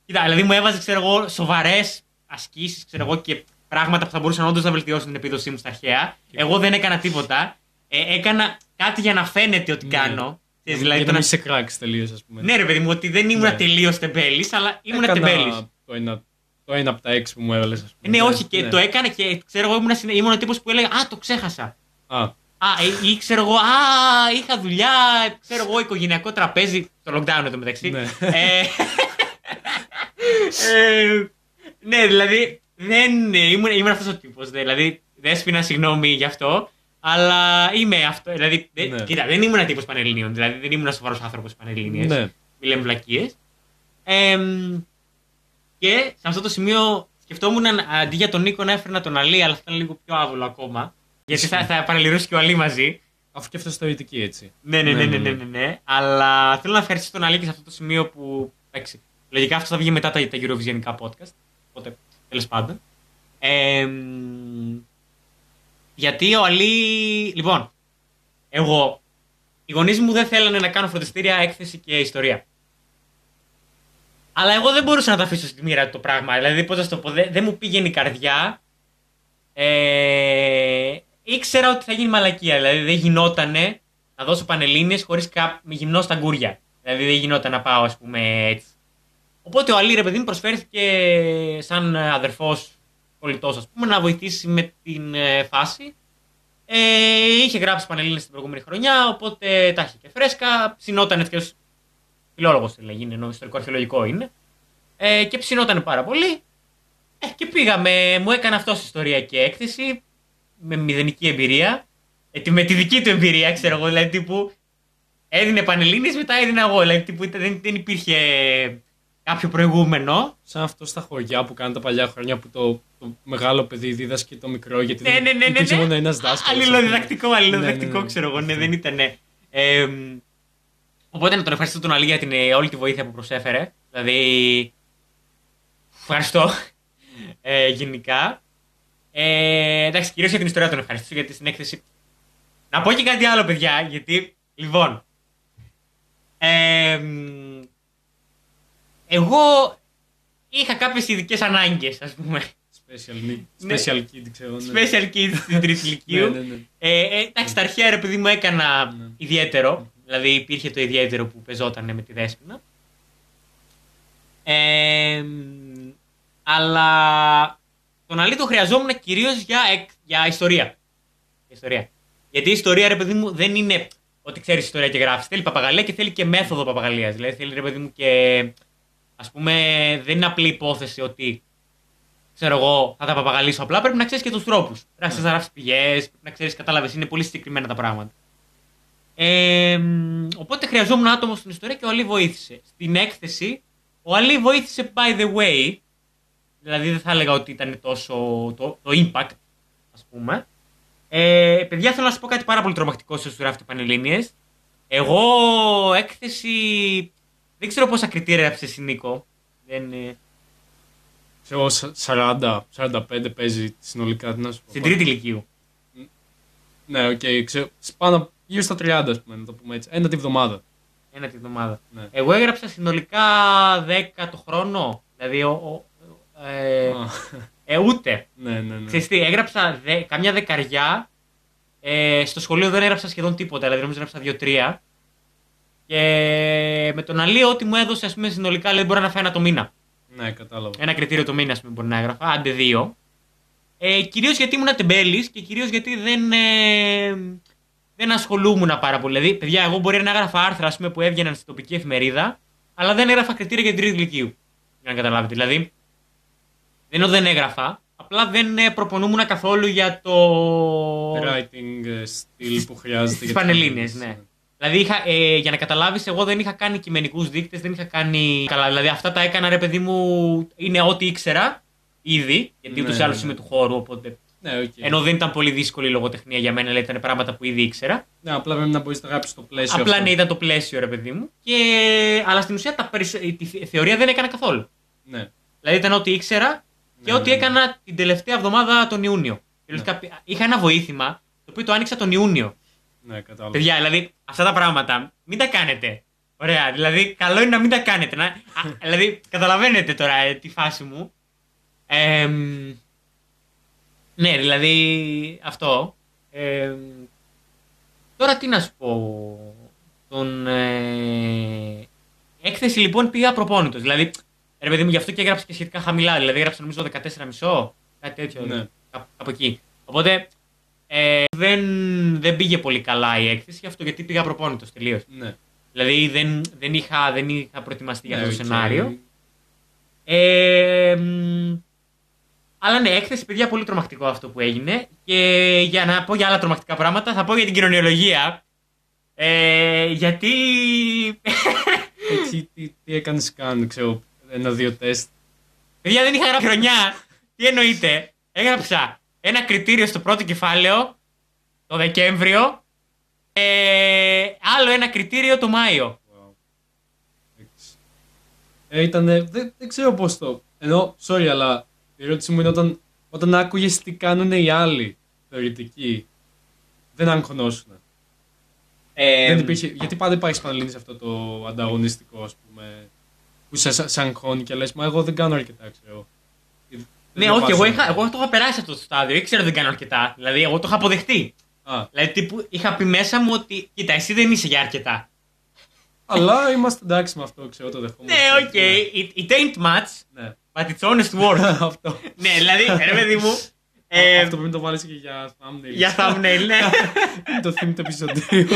Κοίτα, δηλαδή μου έβαζε, ξέρω εγώ, σοβαρές ασκήσεις, ξέρω εγώ, και πράγματα που θα μπορούσαν όντως να βελτιώσουν την επίδοσή μου στα αρχαία. Εγώ δεν έκανα τίποτα. Ε, έκανα κάτι για να φαίνεται ότι Ναι. κάνω. Ξέρεις, Για δηλαδή, να το να- μην σε κράξει τελείως, ας πούμε. Ναι, ρε παιδί μου, ότι δεν ήμουν Ναι. τελείως τεμπέλης, αλλά ήμουν Έκανα τεμπέλης. Το ένα, το ένα από τα έξι που μου έβαλες, ας πούμε. Ναι, όχι, και Ναι. το έκανα και ξέρω εγώ ήμουν, συνε- ήμουν ο τύπος που έλεγα Α, το ξέχασα. Α, Α, ε, ή ξέρω εγώ, Α, είχα δουλειά, ξέρω εγώ, οικογενειακό τραπέζι. Το lockdown εδώ μεταξύ. Ναι. Ε, ε, ναι, δηλαδή δεν ήμουν, ήμουν αυτός ο τύπος. Δηλαδή, δέσπινα συγγνώμη γι' αυτό. Αλλά είμαι αυτό. Δηλαδή, δεν, Ναι. κοίτα, δεν ήμουν τύπος Πανελληνίων. Δηλαδή, δεν ήμουν σοβαρός άνθρωπος Πανελληνίες. ναι. Μιλάμε βλακίες. και σε αυτό το σημείο σκεφτόμουν αν αντί για τον Νίκο να έφερνα τον Αλή, αλλά θα ήταν λίγο πιο άβολο ακόμα. Γιατί θα, θα παραλυρώσει και ο Αλή μαζί. Αφού και αυτός θεωρητική έτσι. Ναι, ναι, ναι, ναι, ναι, ναι, ναι. Αλλά θέλω να ευχαριστήσω τον Αλή και σε αυτό το σημείο που. Εντάξει, λογικά αυτό θα βγει μετά τα, τα Eurovisionικά podcast. Οπότε, τέλος πάντων. Ε, μ, γιατί ο Αλή. Λοιπόν, εγώ. Οι γονείς μου δεν θέλανε να κάνω φροντιστήρια, έκθεση και ιστορία. Αλλά εγώ δεν μπορούσα να το αφήσω στη μοίρα του το πράγμα. Δηλαδή, πώς να σου το πω, δεν, δεν μου πήγαινε η καρδιά. Ε, ήξερα ότι θα γίνει μαλακία. Δηλαδή, δεν γινότανε να δώσω πανελλήνιες χωρίς κάπου με γυμνό στα γκούρια. Δηλαδή, δεν γινόταν να πάω, ας πούμε, έτσι. Οπότε ο Αλή, ρε παιδί μου, προσφέρθηκε σαν αδερφός πολιτό, ας πούμε, να βοηθήσει με την ε, φάση. Ε, είχε γράψει πανελίνε την προηγούμενη χρονιά, οπότε τα είχε και φρέσκα. Ψινόταν ευτυχώ. Φιλόλογος τη λέγει, είναι, ιστορικό αρχαιολογικό είναι. Ε, και ψινόταν πάρα πολύ. Ε, και πήγαμε, μου έκανε αυτός ιστορία και έκθεση με μηδενική εμπειρία. Ε, με τη δική του εμπειρία, ξέρω εγώ, δηλαδή τύπου έδινε πανελίνε, μετά έδινα εγώ. Δηλαδή τύπου δεν, δεν υπήρχε κάποιο προηγούμενο. Σαν αυτό στα χωριά που κάνουν τα παλιά χρόνια που το, το μεγάλο παιδί δίδασκε το μικρό. Γιατί ναι, δεν ναι, ναι, ναι, υπήρξε ναι. μόνο ένας δάσκαλος. Αλληλοδιδακτικό, αλληλοδιδακτικό, Ναι, ναι, ναι. ξέρω εγώ. Ναι, δεν ήταν. Ε, οπότε να τον ευχαριστήσω τον Αλή για την, ε, όλη τη βοήθεια που προσέφερε. Δηλαδή. Ευχαριστώ. Ε, γενικά. Ε, εντάξει, κυρίως για την ιστορία τον ευχαριστήσω γιατί στην έκθεση. Να πω και κάτι άλλο, παιδιά, γιατί. Λοιπόν. Ε, μ, εγώ είχα κάποιες ειδικές ανάγκες, ας πούμε. Special, need, Ναι. special kid, ξέρω. ναι. Special kids στην τρίτη ηλικίου. Ναι, ναι, ναι. Ε, ε, εντάξει, τα αρχαία ρε παιδί μου έκανα Ναι. ιδιαίτερο. Δηλαδή υπήρχε το ιδιαίτερο που πεζόταν με τη δέσποινα. Ε, μ, αλλά τον Αλή το χρειαζόμουν κυρίως για, εκ- για ιστορία. Για ιστορία. Γιατί η ιστορία, ρε παιδί μου, δεν είναι ότι ξέρεις ιστορία και γράφεις. Θέλει παπαγαλία και θέλει και μέθοδο παπαγαλίας. Δηλαδή θέλει, ρε παιδί μου, και. Α πούμε, δεν είναι απλή υπόθεση ότι ξέρω εγώ, θα τα παπαγαλίσω απλά. Πρέπει να ξέρεις και τους τρόπους. Πρέπει να ξέρεις να γράψεις πηγές, πρέπει να ξέρεις, κατάλαβες. Είναι πολύ συγκεκριμένα τα πράγματα. Ε, μ, οπότε χρειαζόμουν άτομο στην ιστορία και ο Αλή βοήθησε. Στην έκθεση, ο Αλή βοήθησε by the way. Δηλαδή δεν θα έλεγα ότι ήταν τόσο το, το impact, ας πούμε. Ε, παιδιά, θέλω να σας πω κάτι πάρα πολύ τρομακτικό σε όσους γράφετε πανελλήνιες. Εγώ έκθεση. Δεν ξέρω πόσα κριτήρια έγραψε εσύ, Νίκο. Δεν, ε, Ξέρω, σα- 40, 45 παίζει συνολικά. Τι να σου πω. στην Τρίτη Λυκείου. Ναι, οκ, ξέρω. Πάνω γύρω στα 30, ας πούμε, να το πούμε έτσι. Ένα τη βδομάδα. Ένα τη βδομάδα. Ναι. Εγώ έγραψα συνολικά 10 το χρόνο. Δηλαδή, ο, ο- ε, Α, ε, ούτε. ναι, ναι, ναι. Ξέρεις τι, έγραψα δε, καμιά δεκαριά. Ε, στο σχολείο δεν έγραψα σχεδόν τίποτα, δηλαδή νομίζω έγραψα δύο-τρία. Και με τον Αλή, ό,τι μου έδωσε, ας πούμε, συνολικά, δηλαδή μπορεί να φάει ένα το μήνα. Ναι, κατάλαβα. Ένα κριτήριο το μήνα, ας πούμε, μπορεί να έγραφα, άντε δύο. Ε, κυρίως γιατί ήμουν τεμπέλης και κυρίως γιατί δεν, ε, δεν ασχολούμουν πάρα πολύ. Δηλαδή, παιδιά, εγώ μπορεί να έγραφα άρθρα ας πούμε, που έβγαιναν στην τοπική εφημερίδα, αλλά δεν έγραφα κριτήρια για την Τρίτη Λυκείου. Για να καταλάβετε. Δηλαδή, δεν είναι ότι δεν έγραφα, απλά δεν ε, προπονούμουν καθόλου για το. Writing ε, style που χρειάζεται. Στις για τις πανελλήνιες, ναι. Δηλαδή, είχα, ε, για να καταλάβεις, εγώ δεν είχα κάνει κειμενικούς δείκτες, δεν είχα κάνει. Καλά, δηλαδή αυτά τα έκανα ρε παιδί μου. Είναι ό,τι ήξερα ήδη, γιατί Ναι, ούτως ή άλλως ναι. είμαι του χώρου, οπότε. Ναι, οκ. Ενώ δεν ήταν πολύ δύσκολη η λογοτεχνία για μένα, δηλαδή ήταν πράγματα που ήδη ήξερα. Ναι, απλά πρέπει να μπορείς να γράψεις το πλαίσιο. Απλά αυτό. ναι, ήταν το πλαίσιο, ρε παιδί μου. Και... Αλλά στην ουσία τα περισσο... τη θε- θεωρία δεν έκανα καθόλου. Ναι. Δηλαδή ήταν ό,τι ήξερα και Ναι, ό,τι ναι, ναι. έκανα την τελευταία εβδομάδα τον Ιούνιο. Κυριολεκτικά, Είχα ένα βοήθημα το οποίο το άνοιξα τον Ιούνιο. Ναι, κατάλαβα. Παιδιά, δηλαδή αυτά τα πράγματα μην τα κάνετε. Ωραία, δηλαδή καλό είναι να μην τα κάνετε. Να... Α, δηλαδή, καταλαβαίνετε τώρα ε, τη φάση μου. Εμ, ναι, δηλαδή αυτό. Εμ, τώρα τι να σου πω. Τον, ε, έκθεση λοιπόν πήγα απροπόνητος. Δηλαδή, ρε παιδί μου, γι' αυτό και έγραψα και σχετικά χαμηλά. Δηλαδή, έγραψα νομίζω 14,5. Κάτι τέτοιο. Ναι. Κάπου, κάπου εκεί. Οπότε, ε, δεν, δεν πήγε πολύ καλά η έκθεση, γι' αυτό γιατί πήγα απροπόνητος τελείως. Ναι. Δηλαδή, δεν, δεν, είχα, δεν είχα προετοιμαστεί για Ναι, αυτό το οκ. σενάριο. Ε, μ, αλλά ναι, έκθεση παιδιά πολύ τρομακτικό αυτό που έγινε. Και για να πω για άλλα τρομακτικά πράγματα, θα πω για την κοινωνιολογία. Ε, γιατί. Εκεί τι, τι έκανες καν, ξέρω, ένα-δύο τεστ. παιδιά δεν είχα γράψει χρονιά. Τι εννοείτε. Έγραψα ένα κριτήριο στο πρώτο κεφάλαιο το Δεκέμβριο. Ε, άλλο ένα κριτήριο το Μάιο. Wow. Εντάξει. Ε, ήτανε, δεν, δεν ξέρω πώς το. Ενώ, sorry, αλλά η ερώτηση μου είναι όταν, όταν άκουγες τι κάνουν οι άλλοι θεωρητικοί, δεν αγχωνόσουν. Ε, δεν υπήρχε, γιατί πάντα υπάρχει Πανελλήνης αυτό το ανταγωνιστικό, ας πούμε, που σε, σε, σε αγχώνει και λες, Μα εγώ δεν κάνω αρκετά, ξέρω. Δεν Ναι, το όχι, βάζω εγώ, να είχα, κάνω. εγώ το είχα περάσει αυτό το στάδιο. Ήξερα ότι δεν κάνω αρκετά. Δηλαδή, εγώ το είχα αποδεχτεί. Α, Δηλαδή, τύπου, είχα πει μέσα μου ότι κοίτα, εσύ δεν είσαι για αρκετά. Αλλά είμαστε εντάξει με αυτό, ξέρω το δεχόμαστε. Ναι, OK. It, it ain't much, Ναι. but it's honest work. αυτό. ναι, δηλαδή, ρε παιδί μου. ε, αυτό πρέπει να το βάλεις και για thumbnail. για thumbnail, ναι. Είναι το theme του επεισοδίου.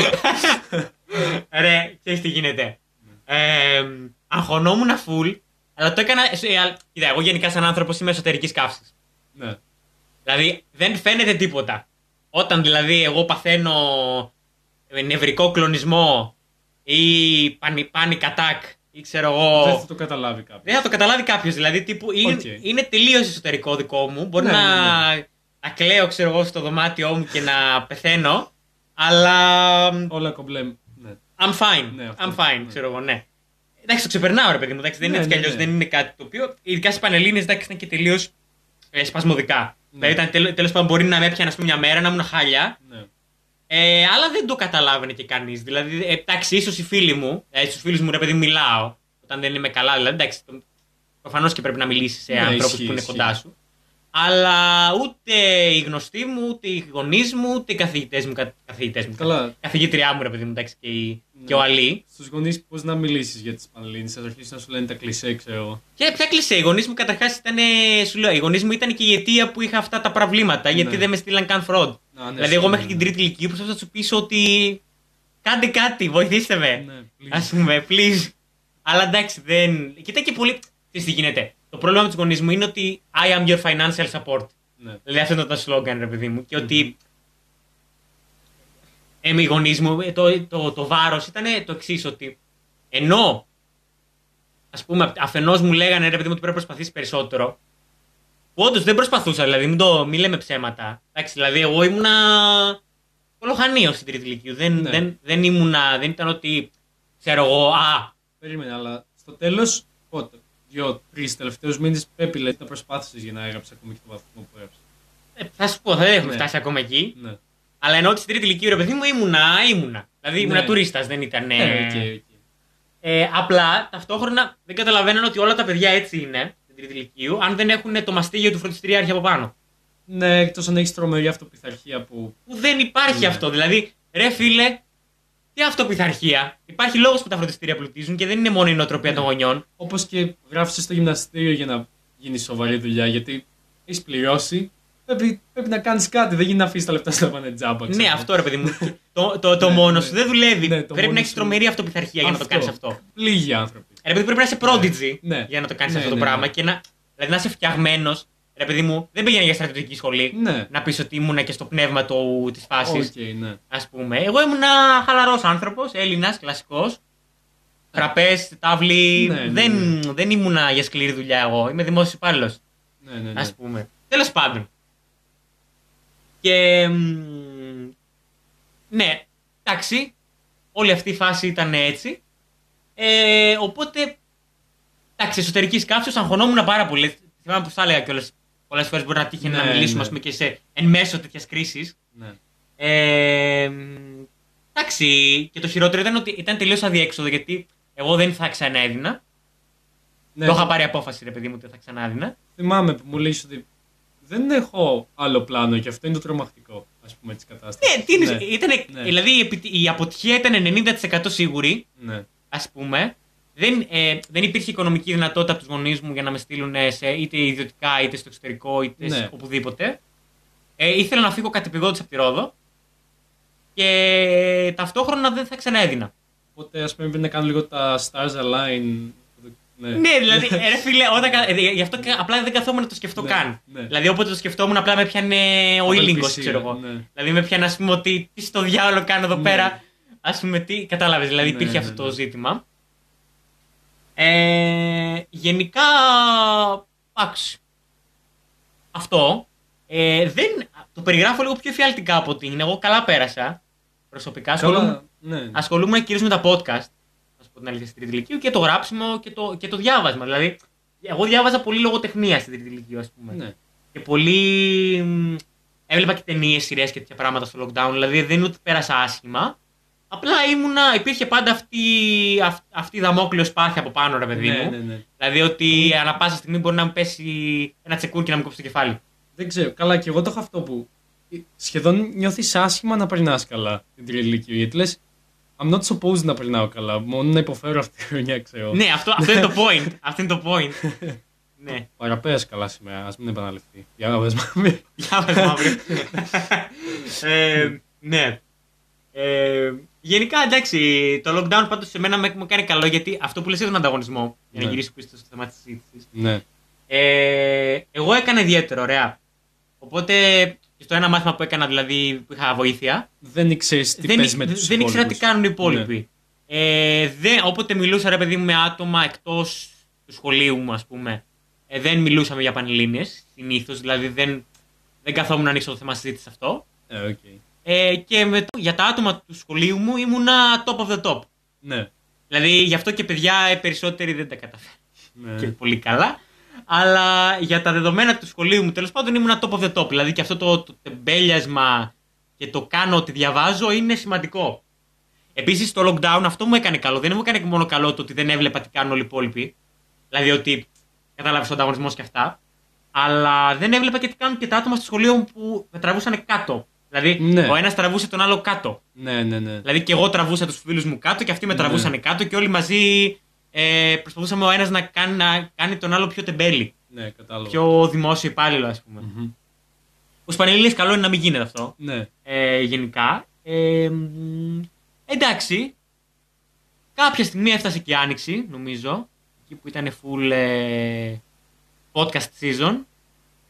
Ρε, ξέρεις τι γίνεται. Ε, αγχωνόμουν full, αλλά το έκανα. ε, α, Κοίτα, εγώ γενικά σαν άνθρωπος είμαι εσωτερικής καύσης. ναι. Δηλαδή δεν φαίνεται τίποτα. Όταν δηλαδή εγώ παθαίνω ε, νευρικό κλονισμό ή pani-, panic attack ή ξέρω εγώ. Δεν θα το καταλάβει κάποιος. Δεν θα το καταλάβει κάποιος. Δηλαδή τύπου είναι, Οκ. είναι τελείως εσωτερικό δικό μου. Μπορεί Ναι, να, ναι, να κλαίω, ξέρω εγώ, στο δωμάτιό μου και να πεθαίνω. Αλλά Όλα κομπλέ. Ναι. I'm fine. Ναι, αυτό. I'm fine, Ναι. ξέρω εγώ, ναι. Εντάξει, το ξεπερνάω, ρε παιδί μου. Εντάξει, δεν είναι Ναι, έτσι κι ναι, αλλιώς. ναι. Δεν είναι κάτι το οποίο. Ειδικά στις Πανελλήνιες, εντάξει, ήταν και τελείως ε, σπασμωδικά. Ναι. Δηλαδή, ήταν τέλο πάντων μπορεί να με έπιανε ας πούμε, μια μέρα, να ήμουν χάλια. ναι. Ε, αλλά δεν το καταλάβαινε και κανείς. Δηλαδή, ε, εντάξει, ίσως οι φίλοι μου, ε, στους φίλους μου, ρε παιδί, μου, μιλάω όταν δεν είμαι καλά. Δηλαδή, εντάξει, προφανώς και πρέπει να μιλήσεις σε Ναι, ανθρώπους ισχύει, που είναι ισχύει. κοντά σου. Αλλά ούτε οι γνωστοί μου, ούτε οι γονείς μου, ούτε οι καθηγητές μου. κα- Καθηγητές μου Καλά. Καθηγήτριά μου, ρε παιδί μου, εντάξει, και, η, Ναι. και ο Αλή. Στους γονείς πώς να μιλήσεις για τις Πανελλήνιες, θα αρχίσουν να σου λένε τα κλισέ, ξέρω εγώ. Και ποια κλεισέ, οι γονείς μου καταρχάς ήταν. ε, Σου λέω, οι γονείς μου ήταν και η αιτία που είχα αυτά τα προβλήματα, γιατί Ναι. δεν με στείλαν καν fraud. Α, ναι, δηλαδή, εγώ σίγουρα, μέχρι την ναι. τρίτη ηλικία προσπαθούσα να σου πείσω ότι. Κάντε κάτι, βοηθήστε με. Ναι, please. Α πούμε, please. Αλλά εντάξει, δεν. Κοίτα και πολύ. Τι τι γίνεται. Το πρόβλημα με τους γονείς μου είναι ότι I am your financial support. Ναι. Δηλαδή αυτό ήταν το slogan, ρε παιδί μου. Και ότι. Ε, οι γονείς μου, ε, το, το, το βάρος ήταν το εξής, ότι ενώ ας πούμε αφενός μου λέγανε ρε παιδί μου ότι πρέπει να προσπαθήσεις περισσότερο. Που όντως δεν προσπαθούσα, δηλαδή μην, το, μην λέμε ψέματα. Εντάξει, δηλαδή εγώ ήμουνα κωλοχανείο στην Τρίτη Λυκείου. Δεν, Ναι. δεν, δεν ήμουνα, δεν ήταν ότι ξέρω εγώ, α, Περίμενε, αλλά στο τέλος, πότε, δύο-τρεις τελευταίους μήνες πρέπει λες, να προσπάθησες για να έγραψες ακόμη και το βαθμό που έγραψες. ε, θα σου πω, δεν έχουμε Ναι. φτάσει ακόμα εκεί. Ναι. Αλλά εννοώ ότι στην Τρίτη Λυκείου, ρε παιδί μου, ήμουνα, ήμουνα. Δηλαδή ήμουνα Ναι. τουρίστας, δεν ήταν. Ε, Ε, OK, OK. ε, απλά ταυτόχρονα δεν καταλαβαίναν ότι όλα τα παιδιά έτσι είναι στην Τρίτη Λυκείου, αν δεν έχουν το μαστίγιο του φροντιστηριάρχη από πάνω. Ναι, εκτός αν έχεις τρομερή αυτοπιθαρχία που. Που δεν υπάρχει Ναι. αυτό. Δηλαδή, ρε φίλε, τι αυτοπιθαρχία; Υπάρχει λόγος που τα φροντιστήρια πλουτίζουν και δεν είναι μόνο η νοοτροπία Ναι. των γονιών. Όπως και γράφεις στο γυμναστήριο για να γίνεις σοβαρή δουλειά, γιατί έχεις πληρώσει. Πρέπει, πρέπει να κάνεις κάτι. Δεν γίνει να αφήσεις τα λεφτά σου να πάνε τζάμπα. ξέρω Ναι, εγώ. αυτό ρε παιδί μου. το το, το Ναι, μόνος ναι. σου δεν δουλεύει. Ναι, το πρέπει μόνος να έχεις σου- τρομερή αυτοπιθαρχία για να το κάνεις αυτό. Λίγοι άνθρωποι. Ρε παιδί, πρέπει να είσαι prodigy Ναι. για να το κάνεις Ναι, αυτό το ναι, πράγμα ναι. και να, δηλαδή να είσαι φτιαγμένος. Ρε παιδί μου, δεν πήγαινα για στρατιωτική σχολή. Ναι. Να πεις ότι ήμουνα και στο πνεύμα του, της φάσης, Οκ, ναι. ας πούμε. Εγώ ήμουνα χαλαρός άνθρωπος, Έλληνας, κλασικός. Φραπές, τάβλι. Ναι, ναι, δεν, δεν ήμουνα για σκληρή δουλειά εγώ. Είμαι δημόσιος υπάλληλος, Ναι, ναι, ναι. ας πούμε. Τέλος πάντων. Και... μ, Ναι, εντάξει. Όλη αυτή η φάση ήταν έτσι. Ε, οπότε, εντάξει, εσωτερική σκάψη, αγχωνόμουν πάρα πολύ. Θυμάμαι που θα έλεγα κιόλας. Πολλές φορές μπορεί να τύχει Ναι, να μιλήσουμε ναι. ας πούμε, και σε εν μέσω τέτοιας κρίσης. ναι. Ε, μ, εντάξει, και το χειρότερο ήταν ότι ήταν τελείως αδιέξοδο γιατί εγώ δεν θα ξαναέδινα. Ναι, Το είχα πάρει απόφαση, ρε παιδί μου, ότι δεν θα ξανάδινα. Θυμάμαι που μου λέει ότι δεν έχω άλλο πλάνο και αυτό είναι το τρομακτικό, ας πούμε, της κατάστασης. Ναι, τι είναι, Ναι, ήτανε, Ναι. δηλαδή η, επιτυ- η αποτυχία ήταν 90% σίγουρη, ναι. ας πούμε. Δεν, ε, δεν υπήρχε οικονομική δυνατότητα από τους γονείς μου για να με στείλουν σε είτε ιδιωτικά είτε στο εξωτερικό είτε Ναι. σε οπουδήποτε. Ε, ήθελα να φύγω κατεπηγόντως από τη Ρόδο και ταυτόχρονα δεν θα ξαναέδινα. Οπότε, ας πούμε, πρέπει να κάνω λίγο τα stars align. Ναι, Ναι, δηλαδή, ε, ρε φίλε, όταν, κα- ε, γι' αυτό και απλά δεν καθόμουν να το σκεφτώ Ναι, καν. ναι. Δηλαδή, όποτε το σκεφτόμουν, απλά με πιάνε ο ήλιγκος, Απελπισία, ξέρω εγώ. ναι. Δηλαδή, με πιάνε, ας πούμε, ότι τι στο διάολο κάνω εδώ Ναι. πέρα. Α πούμε, τι. Κατάλαβες, δηλαδή, Ναι, υπήρχε ναι, αυτό το ναι. ζήτημα. Ε, γενικά, εντάξει. Αυτό. Ε, δεν, το περιγράφω λίγο πιο εφιαλτικά από ότι είναι. Εγώ καλά πέρασα. Προσωπικά ασχολούμαι, Καλά, ναι. ασχολούμαι κυρίως με τα podcast. Να σου πω την αλήθεια στην τρίτη ηλικία και το γράψιμο και το, και το διάβασμα. Δηλαδή, εγώ διάβαζα πολύ λογοτεχνία στην τρίτη ηλικία, ας πούμε. ναι. Και πολύ. μ, Έβλεπα και ταινίες, σειρές και τέτοια πράγματα στο lockdown. Δηλαδή δεν είναι ότι πέρασα άσχημα. Απλά ήμουνα, υπήρχε πάντα αυτή, αυ, αυτή η δαμόκλειος σπάθη από πάνω, ρε παιδί ναι, μου. ναι, ναι. Δηλαδή ότι ανά πάσα στιγμή μπορεί να μου πέσει ένα τσεκούρ και να μου κόψει το κεφάλι. Δεν ξέρω. Καλά, και εγώ το έχω αυτό που σχεδόν νιώθεις άσχημα να περνάς καλά την τρίτη ηλικία. Γιατί λες, I'm not supposed να περνάω καλά. Μόνο να υποφέρω αυτή τη χρονιά, ξέρω. Ναι, αυτό, αυτό είναι το point. αυτό είναι το point. ναι. Παραπέρασε καλά σήμερα, ας μην επαναληφθεί. Για να μαύρη. Για μας μαύρη. ε, ναι. Ε, γενικά εντάξει, το lockdown πάντως σε μένα με μου κάνει καλό γιατί αυτό που λες για τον ανταγωνισμό, για να Ναι. γυρίσω πίσω στο θέμα της συζήτησης, ναι. ε, εγώ έκανα ιδιαίτερο, ωραία. Οπότε και στο ένα μάθημα που έκανα, δηλαδή που είχα βοήθεια, Δεν ήξερες τι δεν, παίζει με δεν, τους δεν ήξερα τι κάνουν οι υπόλοιποι. Ναι. Ε, δεν, όποτε μιλούσα ρε παιδί μου με άτομα εκτός του σχολείου μου, ας πούμε, ε, δεν μιλούσαμε για πανελλήνιες συνήθως. Δηλαδή δεν, δεν καθόμουν να ανοίξω το θέμα συζήτηση αυτό. Ε, οκ. Ε, και με, το- για τα άτομα του σχολείου μου ήμουνα top of the top. Ναι. Δηλαδή γι' αυτό και παιδιά οι περισσότεροι δεν τα καταφέρουν ναι. και πολύ καλά. Αλλά για τα δεδομένα του σχολείου μου τέλος πάντων ήμουν top of the top. Δηλαδή και αυτό το, το τεμπέλιασμα και το κάνω ότι διαβάζω είναι σημαντικό. Επίσης το lockdown αυτό μου έκανε καλό. Δεν μου έκανε μόνο καλό το ότι δεν έβλεπα τι κάνουν όλοι οι υπόλοιποι. Δηλαδή ότι κατάλαβες ο ανταγωνισμός και αυτά. Αλλά δεν έβλεπα και τι κάνουν και τα άτομα στο σχολείο μου που με τραβούσαν κάτω. Δηλαδή Ναι. ο ένας τραβούσε τον άλλο κάτω. Ναι, ναι, ναι. Δηλαδή και εγώ τραβούσα τους φίλους μου κάτω και αυτοί με Ναι. τραβούσαν κάτω και όλοι μαζί ε, προσπαθούσαμε ο ένας να κάνει, να κάνει τον άλλο πιο τεμπέλη. Ναι, κατάλαβα. Πιο δημόσιο υπάλληλο, ας πούμε. Μμμ. Ω Πανελλήνιες καλό είναι να μην γίνεται αυτό. Ναι. Ε, γενικά. Ε, μ, εντάξει. Κάποια στιγμή έφτασε και η άνοιξη, νομίζω. Εκεί που ήταν full ε, podcast season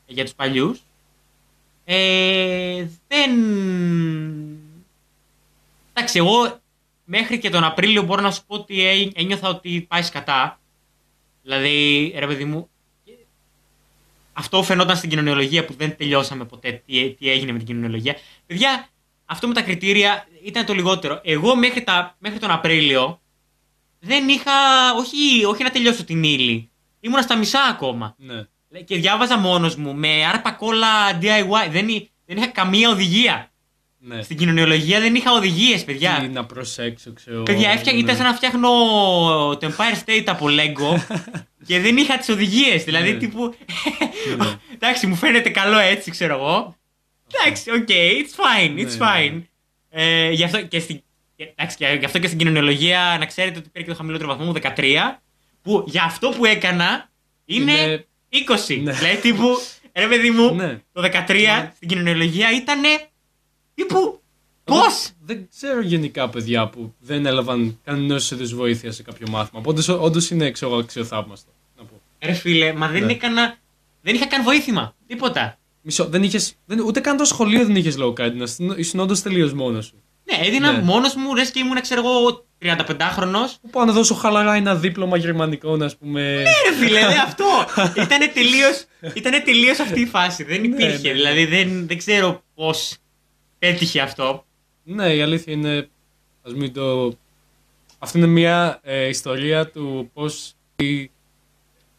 ε, για τους παλιούς. Ε, δεν... Εντάξει, εγώ μέχρι και τον Απρίλιο μπορώ να σου πω ότι έ- ένιωθα ότι πάεις σκατά. Δηλαδή, ρε παιδί μου, αυτό φαινόταν στην κοινωνιολογία που δεν τελειώσαμε ποτέ τι, τι έγινε με την κοινωνιολογία. Παιδιά, αυτό με τα κριτήρια ήταν το λιγότερο. Εγώ μέχρι, τα, μέχρι τον Απρίλιο δεν είχα. Όχι, όχι να τελειώσω την ύλη. Ήμουνα στα μισά ακόμα. Ναι. Και διάβαζα μόνος μου με άρπα κόλλα DIY. Δεν, εί- δεν είχα καμία οδηγία. Ναι. Στην κοινωνιολογία δεν είχα οδηγίες, παιδιά. Τι να προσέξω, ξέρω. Παιδιά, έφτια... ναι. ήταν σαν να φτιάχνω το Empire State από Lego και δεν είχα τις οδηγίες. Δηλαδή, Ναι. τύπου. Ναι. Εντάξει, μου φαίνεται καλό έτσι, ξέρω εγώ. Εντάξει, OK, it's fine, it's Ναι, fine. Ε, γι' αυτό και στην. και- Εντάξει, και γι' αυτό και στην κοινωνιολογία να ξέρετε ότι πήρε και το χαμηλότερο βαθμό μου 13. Που για αυτό που έκανα είναι, Είναι- 20. Ναι. Δηλαδή τύπου, ρε παιδί μου, Ναι. το 13 στην κοινωνιολογία ήταν τύπου. Πώς! Δεν ξέρω γενικά παιδιά που δεν έλαβαν κανένα είδους βοήθεια σε κάποιο μάθημα. Οπότε όντως είναι ξέρω, εγώ, αξιοθαύμαστο. Να πω. Ρε φίλε, μα δεν Ναι. έκανα. Δεν είχα καν βοήθημα. Τίποτα. Μισό, δεν είχες, δεν, ούτε καν το σχολείο δεν είχες λόγο κάτι. Να στην- ήσουν όντως τελείως μόνος σου. Ναι, έδινα Ναι. μόνος μου, ρε και ήμουν, ξέρω εγώ, 35χρονο. Πού πάω να δώσω χαλαρά ένα δίπλωμα γερμανικό, α πούμε. Ρε φίλε, δε, αυτό. Ήτανε τελείω ήτανε τελείως αυτή η φάση. Δεν υπήρχε. ναι, ναι. Δηλαδή δεν, δεν ξέρω πώς πέτυχε αυτό. Ναι, η αλήθεια είναι. Α μην το. Αυτή είναι μια ε, ιστορία του πώ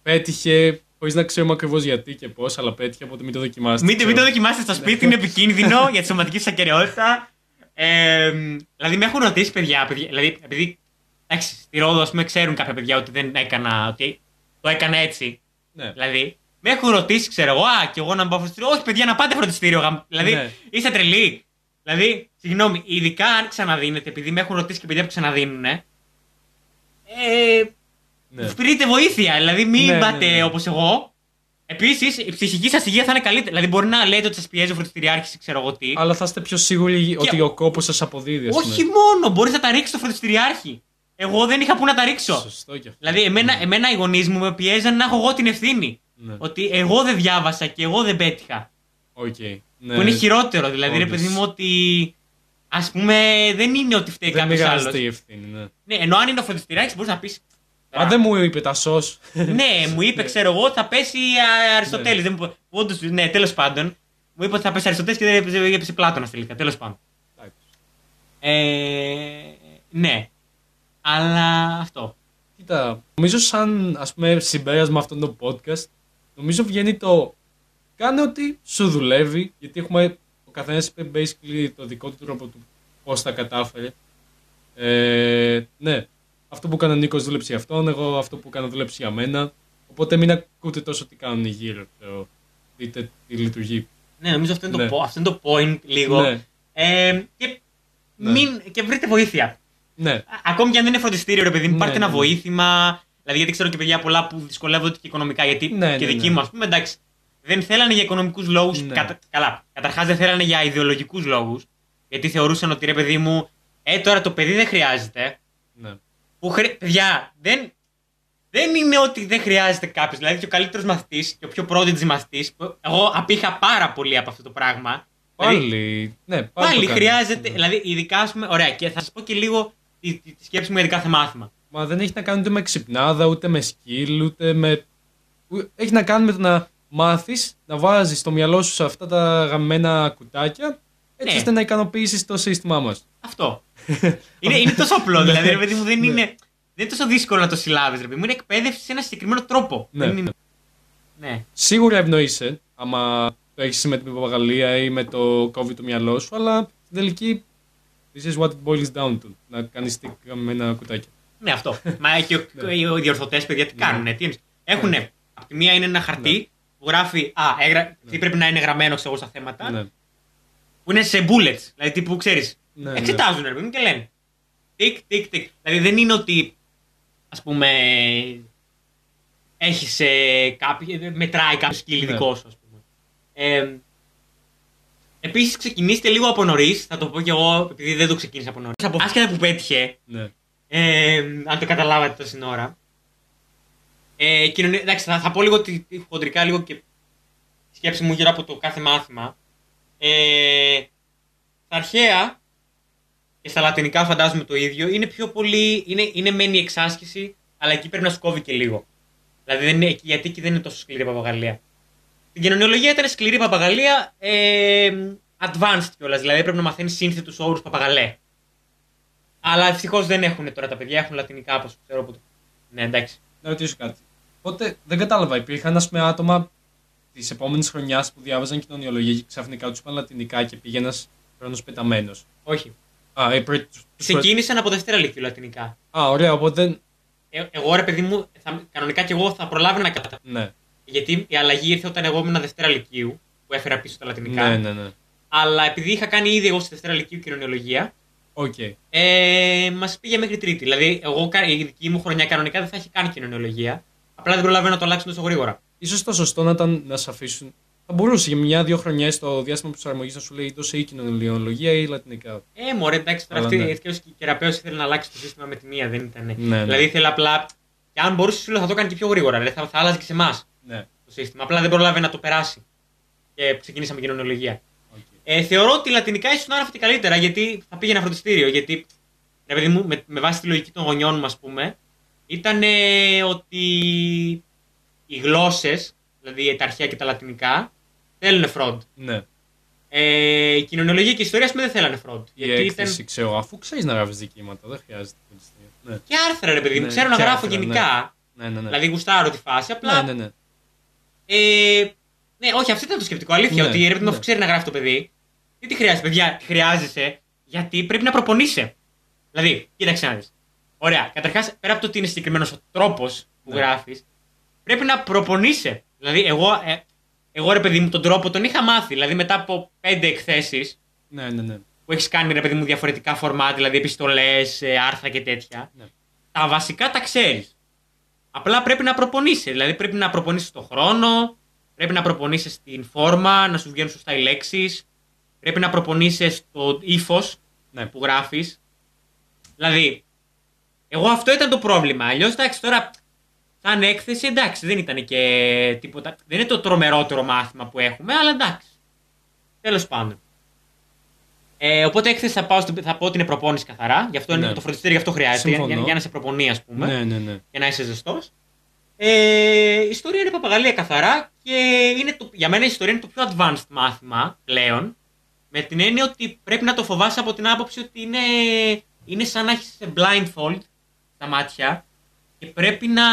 πέτυχε, χωρίς να ξέρουμε ακριβώς γιατί και πώς, αλλά πέτυχε, οπότε μην το δοκιμάσετε. Μην, το- μην το ξέρω. δοκιμάσετε στο σπίτι, είναι επικίνδυνο για τη σωματική σας ακαιρεότητα. Ε, δηλαδή με έχουν ρωτήσει παιδιά, παιδιά δηλαδή επειδή εντάξει, στη Ρόδο ας πούμε, ξέρουν κάποια παιδιά ότι δεν έκανα, ότι το έκανα έτσι. Ναι. Δηλαδή, με έχουν ρωτήσει, ξέρω εγώ, Α, και εγώ να πάω φροντιστήριο. Όχι, παιδιά, να πάτε φροντιστήριο. γαμ- Δηλαδή, Ναι. είστε τρελοί. Δηλαδή, συγγνώμη, ειδικά αν ξαναδίνετε, επειδή με έχουν ρωτήσει και παιδιά που ξαναδίνουν, ε, Ναι. βρείτε βοήθεια. Δηλαδή, μην Ναι, ναι, πάτε ναι. όπως εγώ. Επίσης, η ψυχική σας υγεία θα είναι καλύτερη. Δηλαδή, μπορεί να λέτε ότι σας πιέζει ο φροντιστηριάρχης ή ξέρω εγώ τι. Αλλά θα είστε πιο σίγουροι ότι ο κόπος σας αποδίδει. ας πούμε. Όχι μόνο, μπορείς να τα ρίξεις στο φροντιστηριάρχη. Εγώ δεν είχα που να τα ρίξω. Σωστό και αυτό. Δηλαδή, εμένα, εμένα οι γονείς μου με πιέζαν να έχω εγώ την ευθύνη. Ναι. Ότι εγώ δεν διάβασα και εγώ δεν πέτυχα. Οκ. Ναι. Που είναι χειρότερο. Δηλαδή, ρε Όντως. παιδί μου, ότι. Α πούμε, δεν είναι ότι φταίει Δεν κάποιος άλλος. μοιράζεται η ευθύνη, ναι. Ναι, ενώ αν είναι ο φροντιστηριάρχης, μπορείς να πεις. Μα δεν μου είπε τα SOS. Ναι, μου είπε, ξέρω εγώ, ότι θα πέσει Αριστοτέλης. Δεν μου- όντως, ναι, τέλος πάντων. Μου είπε ότι θα πέσει Αριστοτέλης και δεν έπεσε, έπεσε Πλάτωνας τελικά. Τέλος πάντων. Εντάξει. Ε, ναι. Αλλά αυτό. Κοίτα, νομίζω σαν ας πούμε συμπέρασμα αυτόν το podcast, νομίζω βγαίνει το κάνε ότι σου δουλεύει, γιατί έχουμε, ο καθένας είπε basically το δικό του τρόπο του πώς τα κατάφερε. Ε, ναι, αυτό που έκανε ο Νίκος δούλεψε για αυτόν, εγώ αυτό που έκανα δούλεψε για μένα, οπότε μην ακούτε τόσο τι κάνουν οι γύρω, ξέρω, δείτε τι λειτουργεί. Ναι, νομίζω αυτό είναι, Ναι. το, po- αυτό είναι το point λίγο. Ναι. Ε, και, Ναι. μην, και βρείτε βοήθεια. Ναι. Ακόμη και αν δεν είναι φροντιστήριο, ρε παιδί μου, Ναι, πάρτε ένα ναι. βοήθημα. Δηλαδή, γιατί ξέρω και παιδιά πολλά που δυσκολεύονται και οικονομικά. Γιατί Ναι, και ναι, δικοί ναι. μου, ας πούμε, εντάξει, δεν θέλανε για οικονομικούς λόγους. Ναι. Κατα... Καλά. Καταρχάς, δεν θέλανε για ιδεολογικούς λόγους. Γιατί θεωρούσαν ότι ρε παιδί μου, ε, τώρα το παιδί δεν χρειάζεται. ναι. Που χρει... Παιδιά, δεν, δεν είναι ότι δεν χρειάζεται κάποιος. Δηλαδή, και ο καλύτερος μαθητής και ο πιο prodigy μαθητής. Εγώ απήχα πάρα πολύ από αυτό το πράγμα. Δηλαδή, Πάλι, ναι, πάλι, πάλι το κάνει. χρειάζεται. Ναι. Δηλαδή, ειδικά, ας πούμε, ωραία, και θα σας πω και λίγο τη, τη, τη σκέψη μου για κάθε μάθημα. Μα δεν έχει να κάνει ούτε με ξυπνάδα, ούτε με skill, ούτε με. ου- Έχει να κάνει με το να μάθεις να βάζεις στο μυαλό σου σε αυτά τα γαμμένα κουτάκια έτσι Ναι. ώστε να ικανοποιήσεις το σύστημά μας. Αυτό. είναι, είναι τόσο απλό, δηλαδή, ρε παιδί μου, δεν είναι, δεν είναι τόσο δύσκολο να το συλλάβεις, ρε παιδί μου. Είναι εκπαίδευση σε ένα συγκεκριμένο τρόπο. Ναι. Δεν είναι... ναι. Σίγουρα ευνοείσαι άμα το έχεις με την παπαγαλία ή με το κόβει το μυαλό σου, αλλά στην τελική. This is what it boils down to. Να κάνεις τη γαμμένα κουτάκια. Ναι, αυτό. Μα και ο- οι διορθωτές παιδιά τι κάνουν. Τι είναι. Έχουν. Απ' τη μία είναι ένα χαρτί που γράφει. Α, έγρα... τι πρέπει να είναι γραμμένο ξέρω, εγώ, στα θέματα. Ναι. Που είναι σε bullets. Δηλαδή τύπου ξέρεις. Ναι, ναι. εξετάζουν ρε παιδί μου και λένε. Τικ, τικ, τικ. Δηλαδή δεν είναι ότι. Α πούμε. Έχεις ε, κάποιο. μετράει κάποιος σκύλι Ναι. δικό σου, ας πούμε. Ε, Επίσης, ξεκινήστε λίγο από νωρίς. Θα το πω κι εγώ, επειδή δεν το ξεκίνησα από νωρίς. Από άσχετα που πέτυχε, ναι. ε, αν το καταλάβατε τόση ώρα. Ε, κοινωνι... Εντάξει, θα, θα πω λίγο τη, τη- χοντρικά λίγο και τη σκέψη μου γύρω από το κάθε μάθημα. Ε, στα αρχαία και στα λατινικά φαντάζομαι το ίδιο. Είναι πιο πολύ. Είναι, είναι μεν η εξάσκηση, αλλά εκεί πρέπει να σου κόβει και λίγο. Δηλαδή δεν είναι, γιατί εκεί δεν είναι τόσο σκληρή η παπαγαλία. Στην κοινωνιολογία ήταν σκληρή η παπαγαλία, ε, advanced κιόλας. Δηλαδή πρέπει να μαθαίνεις σύνθετους όρους παπαγαλέ. Αλλά ευτυχώς δεν έχουν τώρα τα παιδιά, έχουν λατινικά όπως ξέρω. Που... Ναι, εντάξει. Να ρωτήσω κάτι. Οπότε δεν κατάλαβα, υπήρχαν ας πούμε, άτομα τη επόμενη χρονιάς που διάβαζαν κοινωνιολογία και ξαφνικά τους είπαν λατινικά και πήγε ένας χρόνος πεταμένος. Όχι. Α, ε, πρέ... τους- τους- Ξεκίνησαν από Δευτέρα Λυκείου λατινικά. Α, ωραία, οπότε. Ε, εγώ ρε παιδί μου, θα, κανονικά κι εγώ θα προλάβαινα κατά. Ναι. Γιατί η αλλαγή ήρθε όταν εγώ ήμουν Δευτέρα Λυκείου, που έφερα πίσω τα λατινικά. Ναι, ναι, ναι. Αλλά επειδή είχα κάνει ήδη εγώ στη Δευτέρα Λυκείου κοινωνιολογία, Οκ. ε, μας πήγε μέχρι Τρίτη. Δηλαδή, εγώ, κα- η δική μου χρονιά κανονικά δεν θα έχει κάνει κοινωνιολογία. Απλά δεν προλαβαίνω να το αλλάξουν τόσο γρήγορα. Ίσως το σωστό να ήταν να σε αφήσουν. Θα μπορούσε για μια-δύο χρονιές το διάστημα προσαρμογής να σου λέει τόσο ή κοινωνιολογία ή λατινικά. Ε, μωρέ, εντάξει, τώρα Αλλά αυτή ναι. η και Κεραμέως ήθελε να αλλάξει το σύστημα με τη μία, δεν ήταν. ναι. Δηλαδή ήθελε απλά. Και αν μπορούσε, σου λέω, θα το έκανε και πιο γρήγορα. Δηλαδή θα, θα άλλαζε και σε εμάς Ναι. το σύστημα. Απλά δεν προλάβαινε να το περάσει. Και ξεκινήσαμε κοινωνιολογία. οκ. Ε, θεωρώ ότι λατινικά ίσως να είναι αυτή καλύτερα γιατί θα πήγαινα φροντιστήριο. Γιατί, ρε παιδί μου, με, με βάση τη λογική των γονιών μου, ας πούμε, ήταν ε, ότι οι γλώσσες, δηλαδή τα αρχαία και τα λατινικά, θέλουν φροντ. Ναι. Ε, η κοινωνιολογία και η ιστορία, ας πούμε, δεν θέλανε φροντ. Η έκθεση, ξέρω, αφού ξέρεις να γράφεις διηγήματα, δεν χρειάζεται. φροντιστήριο. Ναι. Και άρθρα, ρε παιδί μου, Ναι, ξέρω να και γράφω άρθρα, γενικά. Ναι, ναι, ναι. Δηλαδή, γουστάρω τη φάση. Απλά. ναι, ναι, ναι. Ε, ναι, όχι, αυτό ήταν το σκεπτικό. Αλήθεια. Ναι, ότι ρε παιδί μου, ναι. αφού ξέρει να γράφει το παιδί, τι τη χρειάζεται, παιδιά, τη χρειάζεσαι γιατί πρέπει να προπονείσαι. Δηλαδή, κοίταξε να δεις. Ωραία, καταρχάς, πέρα από το ότι είναι συγκεκριμένος ο τρόπος που Ναι. γράφεις, πρέπει να προπονείσαι. Δηλαδή, εγώ, ε, εγώ ρε παιδί μου, τον τρόπο τον είχα μάθει. Δηλαδή, μετά από πέντε εκθέσεις ναι, ναι, ναι. που έχεις κάνει ρε παιδί μου διαφορετικά φορμάτ, δηλαδή επιστολές, άρθρα και τέτοια. Ναι. Τα βασικά τα ξέρεις. Απλά πρέπει να προπονείσαι. Δηλαδή πρέπει να προπονείσαι το χρόνο, πρέπει να προπονείσαι στην φόρμα, να σου βγαίνουν σωστά οι λέξεις, πρέπει να προπονείσαι στο ύφος Ναι. που γράφεις. Δηλαδή, εγώ αυτό ήταν το πρόβλημα. Αλλιώς εντάξει τώρα, σαν έκθεση εντάξει, δεν ήταν και τίποτα. Δεν είναι το τρομερότερο μάθημα που έχουμε, αλλά εντάξει. Τέλος πάντων. Ε, οπότε έκθεση θα, πάω, στην- θα πω ότι είναι προπόνηση καθαρά. Γι' αυτό είναι Ναι. το φροντιστήριο, γι' αυτό χρειάζεται. Για, Συμφωνώ. για, για να σε προπονεί, ας πούμε Ναι, ναι, ναι. για να είσαι ζεστός. Ε, η ιστορία είναι παπαγαλία καθαρά και είναι το, για μένα η ιστορία είναι το πιο advanced μάθημα πλέον. Με την έννοια ότι πρέπει να το φοβάσαι από την άποψη ότι είναι, είναι σαν να έχεις blindfold στα μάτια και πρέπει να.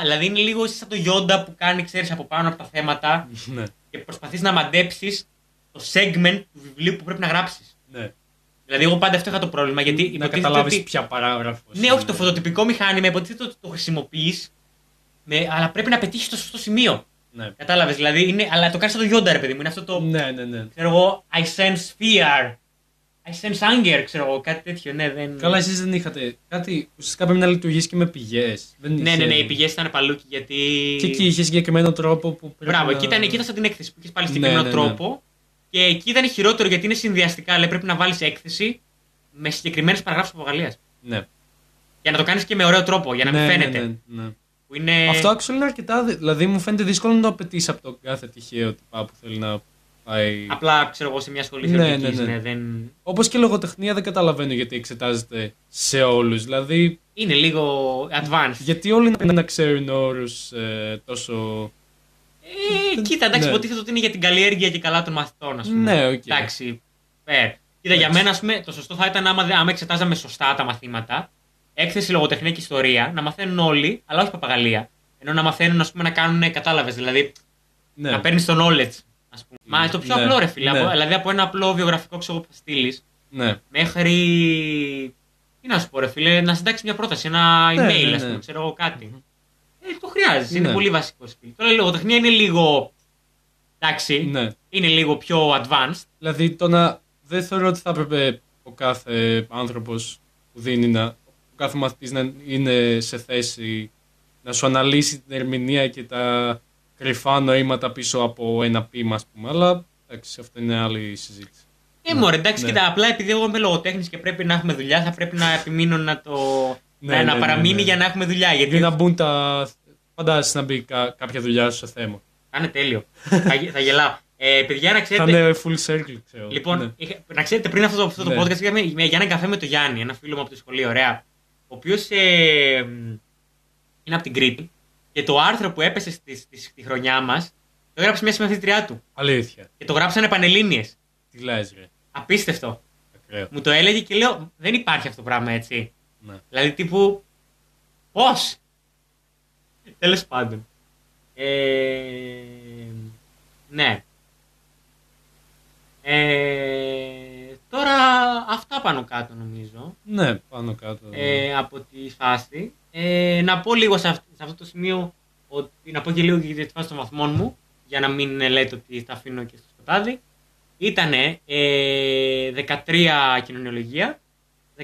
Δηλαδή είναι λίγο εσύ σαν το Yoda που κάνει, ξέρεις, από πάνω από τα θέματα ναι. και προσπαθείς να μαντέψεις το segment του βιβλίου που πρέπει να γράψεις. ναι. Δηλαδή, εγώ πάντα αυτό είχα το πρόβλημα γιατί να υποτίθεται καταλάβεις ότι- ποια παράγραφος. ναι, όχι το φωτοτυπικό μηχάνημα, υποτίθεται ότι το χρησιμοποιείς, αλλά πρέπει να πετύχεις το σωστό σημείο. Ναι. Κατάλαβες, δηλαδή, είναι, αλλά το κάνεις σαν το Yoda, ρε παιδί μου. Είναι αυτό το. ναι, ναι, ναι. Ξέρω εγώ, I sense fear. Essence Anger, ξέρω εγώ, κάτι τέτοιο. Ναι, δεν... Καλά, εσείς δεν είχατε. Κάτι ουσιαστικά πρέπει να λειτουργήσει και με πηγές. Ναι, ναι, ναι, οι πηγές ήταν παλούκι γιατί. Και εκεί είχε συγκεκριμένο τρόπο που πρέπει. Μπράβο, να... εκεί ήταν, εκεί ήταν σαν την έκθεση που είχες πάλι Ναι, συγκεκριμένο ναι, ναι. τρόπο. Και εκεί ήταν χειρότερο γιατί είναι συνδυαστικά. Λέει πρέπει να βάλεις έκθεση με συγκεκριμένες παραγράφους απογαλία. Ναι. Για να το κάνεις και με ωραίο τρόπο, για να μην Ναι, ναι, φαίνεται. ναι, ναι. Που είναι... Αυτό actually είναι αρκετά. δυ- Δηλαδή μου φαίνεται δύσκολο να το απαιτήσει από τον κάθε τυχαίο τυπά που θέλει να πάει. Απλά ξέρω εγώ σε μια σχολή Ναι, θεωρητικής, ναι, ναι. ναι, δεν... Όπως και λογοτεχνία δεν καταλαβαίνω γιατί εξετάζεται σε όλους. Δηλαδή, Είναι λίγο advanced. γιατί όλοι να, να ξέρουν όρους τόσο. Ε, κοίτα, εντάξει, Ναι. υποτίθεται ότι είναι για την καλλιέργεια και καλά των μαθητών, ας πούμε. Ναι, οκ. Εντάξει, fair. Κοίτα, για μένα, ας πούμε, το σωστό θα ήταν άμα, δε- άμα εξετάζαμε σωστά τα μαθήματα, έκθεση λογοτεχνία και ιστορία, να μαθαίνουν όλοι, αλλά όχι παπαγαλία. Ενώ να μαθαίνουν, ας πούμε, να κάνουν κατάλαβες, δηλαδή Ναι. να παίρνεις το knowledge. Ας πούμε. Μα το πιο Ναι, απλό, ρε φίλε. ναι. από- δηλαδή από ένα απλό βιογραφικό ξέρω, που θα στείλει ναι. μέχρι. Τι να σου πω, ρε φίλε, να συντάξεις μια πρόταση, ένα Ναι, email, ναι, ας πούμε, ναι. ξέρω εγώ κάτι. Ε, το χρειάζεσαι, είναι Ναι. πολύ βασικό skill. Τώρα η λογοτεχνία είναι λίγο. Εντάξει, ναι. είναι λίγο πιο advanced. Δηλαδή το να. Δεν θεωρώ ότι θα έπρεπε ο κάθε άνθρωπος που δίνει να. Ο κάθε μαθητής να είναι σε θέση να σου αναλύσει την ερμηνεία και τα κρυφά νοήματα πίσω από ένα ποίημα, ας πούμε. Αλλά εντάξει, αυτό είναι άλλη συζήτηση. Ε, μωρέ, εντάξει, ναι. κοίτα, απλά επειδή εγώ είμαι λογοτέχνης και πρέπει να έχουμε δουλειά, θα πρέπει να επιμείνω να το. Ναι, να, ναι, να ναι, παραμείνει ναι. για να έχουμε δουλειά. Γιατί. Για να μπουν τα. Φαντάζεσαι να μπει κα- κάποια δουλειά σου σε θέμα. Θα είναι τέλειο. θα, γε- θα γελάω. Ε, παιδιά, να Θα ξέρετε. είναι full circle, ξέρω. Λοιπόν, Ναι. είχα- να ξέρετε, πριν αυτό το, αυτό το Ναι. podcast είχαμε με Γιάννη καφέ με τον Γιάννη, ένα φίλο μου από το σχολείο, ωραία. Ο οποίος ε, μ, είναι από την Κρήτη και το άρθρο που έπεσε στη, στη, στη χρονιά μας το έγραψε μια συμμαθήτριά του. Αλήθεια. Και το γράψανε πανελλήνιες. Τι λες ρε. Απίστευτο. Ακραίο. Μου το έλεγε και λέω: Δεν υπάρχει αυτό το πράγμα έτσι. Ναι. Δηλαδή τύπου. Πώς! Τέλος πάντων. Ε, ναι. Ε, τώρα αυτά πάνω κάτω νομίζω Ναι, πάνω κάτω. ε, από τη φάση. Ε, να πω λίγο σε, αυ- σε αυτό το σημείο ότι να πω και λίγο για τη φάση των βαθμών μου για να μην ε, λέτε ότι τα αφήνω και στο σκοτάδι. Ήτανε ε, 13 κοινωνιολογία,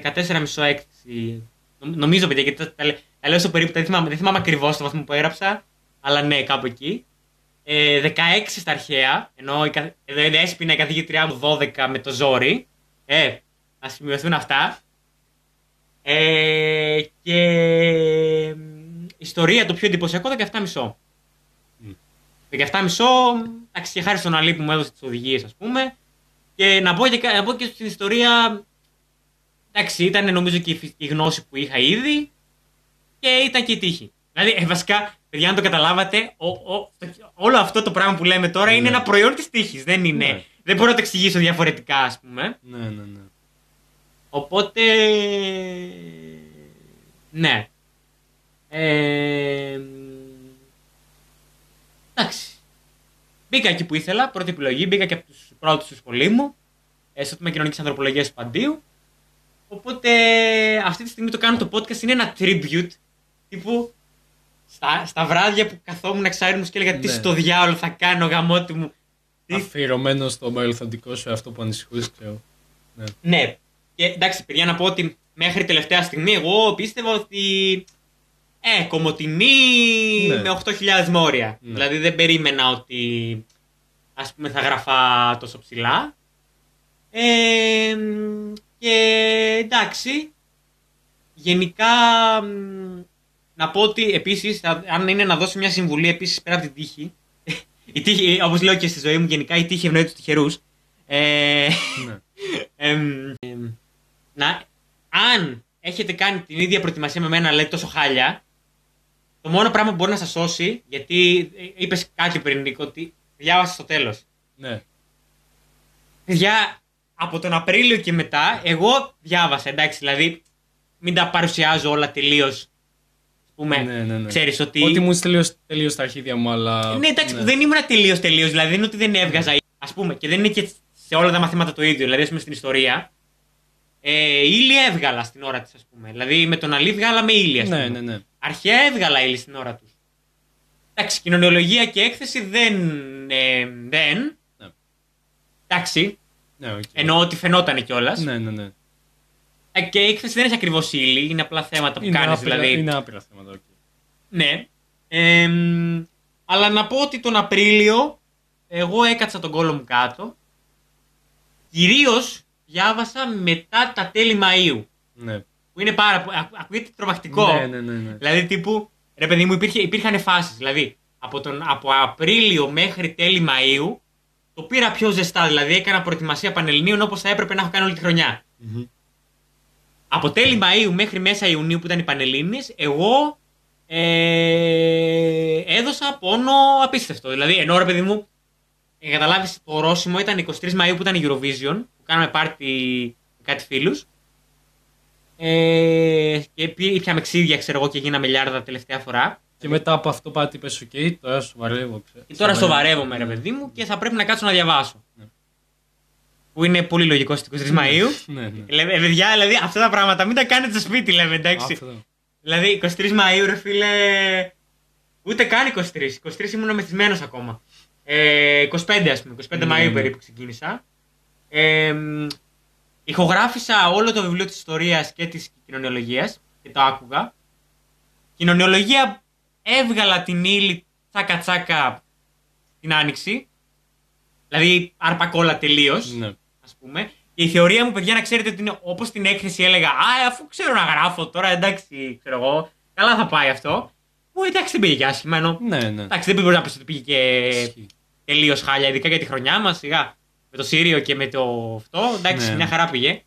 14 μισό έκθεση. Νομ- Νομίζω, παιδιά, γιατί τα, τα, λέ- τα λέω στο περίπου, δεν θυμάμαι, δεν θυμάμαι ακριβώς το βαθμό που έγραψα, αλλά ναι, κάπου εκεί. Ε, 16 στα αρχαία, ενώ η, καθ- εδώ είναι έσπινα η καθηγήτριά μου 12 με το ζόρι. Ε, να σημειωθούν αυτά. Ε, και μ, ιστορία το πιο εντυπωσιακό 17 μισό. Μμ. 17 μισό, εντάξει και χάρη στον Αλή που μου έδωσε τις οδηγίες ας πούμε. Και να πω και, κα- να πω και στην ιστορία, εντάξει ήταν νομίζω και η, φυσ- η γνώση που είχα ήδη και ήταν και η τύχη. Δηλαδή ε, βασικά, παιδιά αν το καταλάβατε, ο, ο, όλο αυτό το πράγμα που λέμε τώρα είναι Ναι. ένα προϊόν της τύχης. Δεν είναι, Ναι. δεν μπορώ να το εξηγήσω διαφορετικά ας πούμε. Ναι, ναι, ναι. Οπότε. Ναι. Ε, εντάξει. Μπήκα εκεί που ήθελα, πρώτη επιλογή. Μπήκα και από τους πρώτους στη σχολή μου. Ε, στο τμήμα κοινωνικής ανθρωπολογίας του Παντίου. Οπότε αυτή τη στιγμή το κάνω το podcast είναι ένα tribute. Τύπου στα, στα βράδια που καθόμουν εξάρι μου και έλεγα τι Ναι. στο διάολο θα κάνω γαμότι μου. Τι Αφιερωμένο στο μελλοντικό σου αυτό που ανησυχούσε, ξέρω. Ναι. Ναι. Και εντάξει, παιδιά, να πω ότι μέχρι τελευταία στιγμή εγώ πίστευα ότι. Ε, κομμωτινή Ναι. με 8.000 μόρια. Ναι. Δηλαδή δεν περίμενα ότι ας πούμε θα γράφα τόσο ψηλά. Ε, μ, και εντάξει, γενικά μ, να πω ότι επίσης θα- αν είναι να δώσω μια συμβουλή επίσης πέρα από την τύχη, η τύχη, όπως λέω και στη ζωή μου γενικά η τύχη ευνοεί τους τυχερούς. Ε, ναι. Εμ, εμ, να, αν έχετε κάνει την ίδια προετοιμασία με μένα, λέτε τόσο χάλια, το μόνο πράγμα που μπορεί να σας σώσει, γιατί είπες κάτι πριν, Νίκο, ότι διάβασα στο τέλος. ναι. Παιδιά, από τον Απρίλιο και μετά, εγώ διάβασα, εντάξει, δηλαδή μην τα παρουσιάζω όλα τελείως. πούμε, Ναι, ναι, ναι. ξέρεις ότι... Ότι μου τελείως τελείως στα αρχίδια μου, αλλά. Ναι, εντάξει, που δεν ήμουν τελείως τελείως. Δηλαδή δεν είναι ότι δεν έβγαζα. Α πούμε, και δεν είναι και σε όλα τα μαθήματα το ίδιο. Δηλαδή, ας πούμε στην ιστορία. Ε, ύλη έβγαλα στην ώρα της, ας πούμε. Δηλαδή με τον Αλή βγάλαμε ύλη, ας πούμε. Ναι, ναι, ναι. Αρχαία έβγαλα ύλη στην ώρα τους. Εντάξει, κοινωνιολογία και έκθεση δεν. Ε, δεν. Ναι. Εντάξει. Ναι, οκ. Εννοώ ότι φαινόταν κιόλας. Ναι, ναι, ναι. Ε, και η έκθεση δεν έχει ακριβώς ύλη, είναι απλά θέματα που Είναι κάνεις. άπειρα, Δηλαδή. είναι άπειρα θέματα, οκ. Ναι. Εμ, αλλά να πω ότι τον Απρίλιο εγώ έκατσα τον κόλλο μου κάτω. Κυρίως διάβασα μετά τα τέλη Μαΐου. Ναι. Που είναι πάρα πολύ. Ακούγεται τρομακτικό. Ναι, ναι, ναι, ναι. Δηλαδή τύπου. Ρε παιδί μου, υπήρχε, υπήρχαν φάσεις. Δηλαδή από, τον, από Απρίλιο μέχρι τέλη Μαΐου το πήρα πιο ζεστά. Δηλαδή έκανα προετοιμασία Πανελληνίων όπως θα έπρεπε να έχω κάνει όλη τη χρονιά. Μμμ. Από τέλη Μαΐου μέχρι μέσα Ιουνίου που ήταν οι Πανελλήνιες, εγώ ε, έδωσα πόνο απίστευτο. Δηλαδή, ενώ ρε παιδί μου, για να καταλάβεις, το ορόσημο ήταν 23 Μαΐου που ήταν η Eurovision, που κάναμε πάρτι με κάτι φίλους. Ε, και πή- πιάμε ξύδια, ξέρω εγώ, και γίναμε λιάρδα τελευταία φορά. Και μετά από αυτό πάτε είπες οκ, τώρα σοβαρεύω. ξέρω. Και τώρα σοβαρεύομαι, ρε παιδί μου, και θα πρέπει να κάτσω να διαβάσω. Ναι. Που είναι πολύ λογικό στις 23 Μαΐου. Ναι, ναι. Λέμε, ε, παιδιά, δηλαδή αυτά τα πράγματα μην τα κάνετε στο σπίτι, λέμε, εντάξει. Αυτό. Δηλαδή, 23 Μαΐου, ρε φίλε. Ούτε καν 23. 23 ήμουν μεθυσμένος ακόμα. Ε, 25, ας πούμε. 25 Ναι, Μαΐου ναι. περίπου ξεκίνησα. Ε, μ, ηχογράφησα όλο το βιβλίο της ιστορίας και της κοινωνιολογίας και το άκουγα. Κοινωνιολογία έβγαλα την ύλη τσάκα τσάκα την άνοιξη. Δηλαδή αρπακόλα τελείως Ναι. ας πούμε. Και η θεωρία μου, παιδιά, να ξέρετε ότι είναι όπως την έκθεση έλεγα Α, αφού ξέρω να γράφω τώρα, εντάξει, ξέρω εγώ, καλά θα πάει αυτό. Μου εντάξει, δεν πήγε και άσχημα. Ενώ, Ναι, ναι. εντάξει, δεν μπορεί να πεις ότι πήγε και Ισχύει. Τελείως χάλια, ειδικά για τη χρονιά μας. Σιγά με το Σύριο και με το αυτό. Εντάξει, Ναι. μια χαρά πήγε.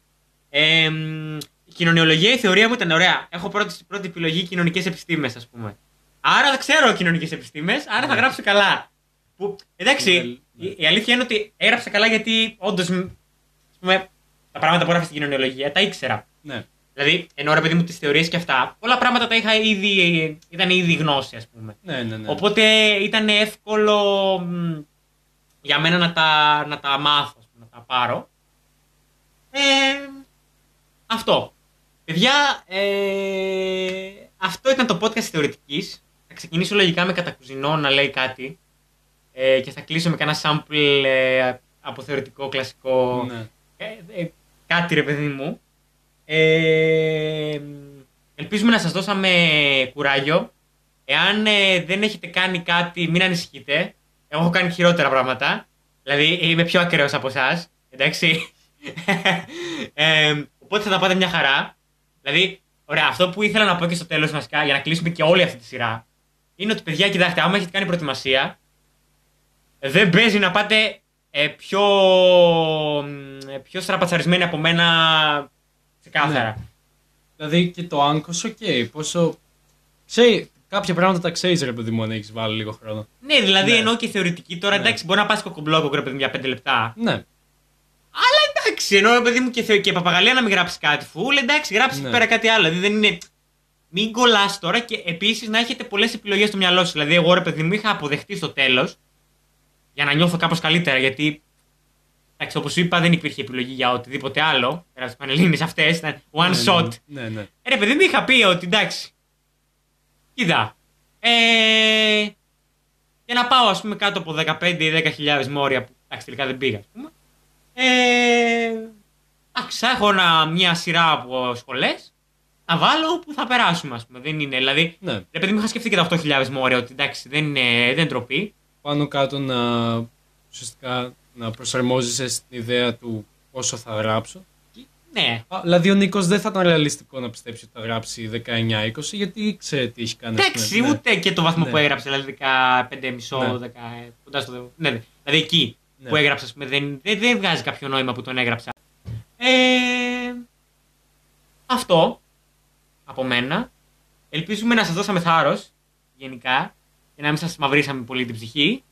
Ε, μ, η κοινωνιολογία, η θεωρία μου ήταν ωραία. Έχω πρώτη, πρώτη επιλογή κοινωνικές επιστήμες, ας πούμε. Άρα δεν ξέρω κοινωνικές επιστήμες, άρα θα Ναι. γράψω καλά. Που, εντάξει, Ναι, ναι. η, η αλήθεια είναι ότι έγραψα καλά γιατί όντως πούμε, τα πράγματα που έγραφα στην κοινωνιολογία τα ήξερα. Ναι. Δηλαδή, ενώ ρε παιδί μου τις θεωρίες και αυτά, πολλά πράγματα τα είχα ήδη, ήταν ήδη γνώση, ας πούμε. Ναι, ναι, ναι. Οπότε ήταν εύκολο μ, για μένα να τα, να τα μάθω, ας πούμε, να τα πάρω. Ε, αυτό. Παιδιά, ε, αυτό ήταν το podcast της θεωρητικής. Θα ξεκινήσω λογικά με κατακουζινό να λέει κάτι ε, και θα κλείσω με κανένα sample ε, από θεωρητικό κλασικό Ναι. ε, ε, κάτι ρε παιδί μου. Ε, ελπίζουμε να σας δώσαμε κουράγιο. Εάν ε, δεν έχετε κάνει κάτι, μην ανησυχείτε. Εγώ έχω κάνει χειρότερα πράγματα. Δηλαδή είμαι πιο ακραίος από εσάς. Εντάξει. ε, οπότε θα τα πάτε μια χαρά. Δηλαδή, ωραία, αυτό που ήθελα να πω και στο τέλος βασικά, για να κλείσουμε και όλη αυτή τη σειρά, είναι ότι παιδιά, κοιτάξτε, άμα έχετε κάνει προετοιμασία, δεν παίζει να πάτε ε, πιο, μ, ε, πιο στραπατσαρισμένοι από μένα ξεκάθαρα. Δηλαδή και το άγκο, οκ. Πόσο. Ξέρεις, κάποια πράγματα τα ξέρεις, ρε παιδί μου, αν έχεις βάλει λίγο χρόνο. Ναι, δηλαδή Ναι. εννοώ και θεωρητική. Τώρα Ναι. εντάξει, μπορεί να πας κοκομπλόκο ρε παιδί μου για 5 λεπτά. Ναι. Εντάξει, εννοώ ρε παιδί μου και, θεω- και παπαγαλία να μην γράψεις κάτι. Φουλ, εντάξει, γράψεις Ναι. εκεί πέρα κάτι άλλο. Δηλαδή δεν είναι. Μην κολλάς τώρα και επίσης να έχετε πολλές επιλογές στο μυαλό σας. Δηλαδή, εγώ ρε παιδί μου είχα αποδεχτεί στο τέλος για να νιώθω κάπως καλύτερα. Γιατί, εντάξει, όπως σου είπα, δεν υπήρχε επιλογή για οτιδήποτε άλλο. Πέρα από τι πανελίνε αυτές, ήταν one ναι, shot. Ναι, ναι. ναι. Ε, Ρε παιδί μου είχα πει ότι εντάξει. Κοίτα. Ε, για να πάω ας πούμε κάτω από 15 ή 10.000 μόρια που εντάξει τελικά δεν πήγα ας πούμε. Ε, εντάξει θα έχω ένα- μια σειρά από σχολές να βάλω που θα περάσουμε ας πούμε. Δεν είναι δηλαδή. ναι. Ρε παιδί μου είχα σκεφτεί και τα 8.000 μόρια ότι εντάξει δεν είναι, δεν είναι ντροπή. Πάνω κάτω να. ουσιαστικά να προσαρμόζεσαι στην ιδέα του πόσο θα γράψω. Ναι. Α, δηλαδή ο Νίκος δεν θα ήταν ρεαλιστικό να πιστέψει ότι θα γράψει 19-20 γιατί ξέρει τι έχει κάνει. ας πούμε. Εντάξει, Ναι. ούτε και το βαθμό Ναι. που έγραψε, δηλαδή 15,5, Ναι. 10, κοντά στο. Ναι, ναι. Δηλαδή εκεί Ναι. που έγραψα, ας πούμε, δεν, δεν, δεν βγάζει κάποιο νόημα που τον έγραψα. Ε, αυτό από μένα. Ελπίζουμε να σας δώσαμε θάρρος γενικά και να μην σας μαυρίσαμε πολύ την ψυχή.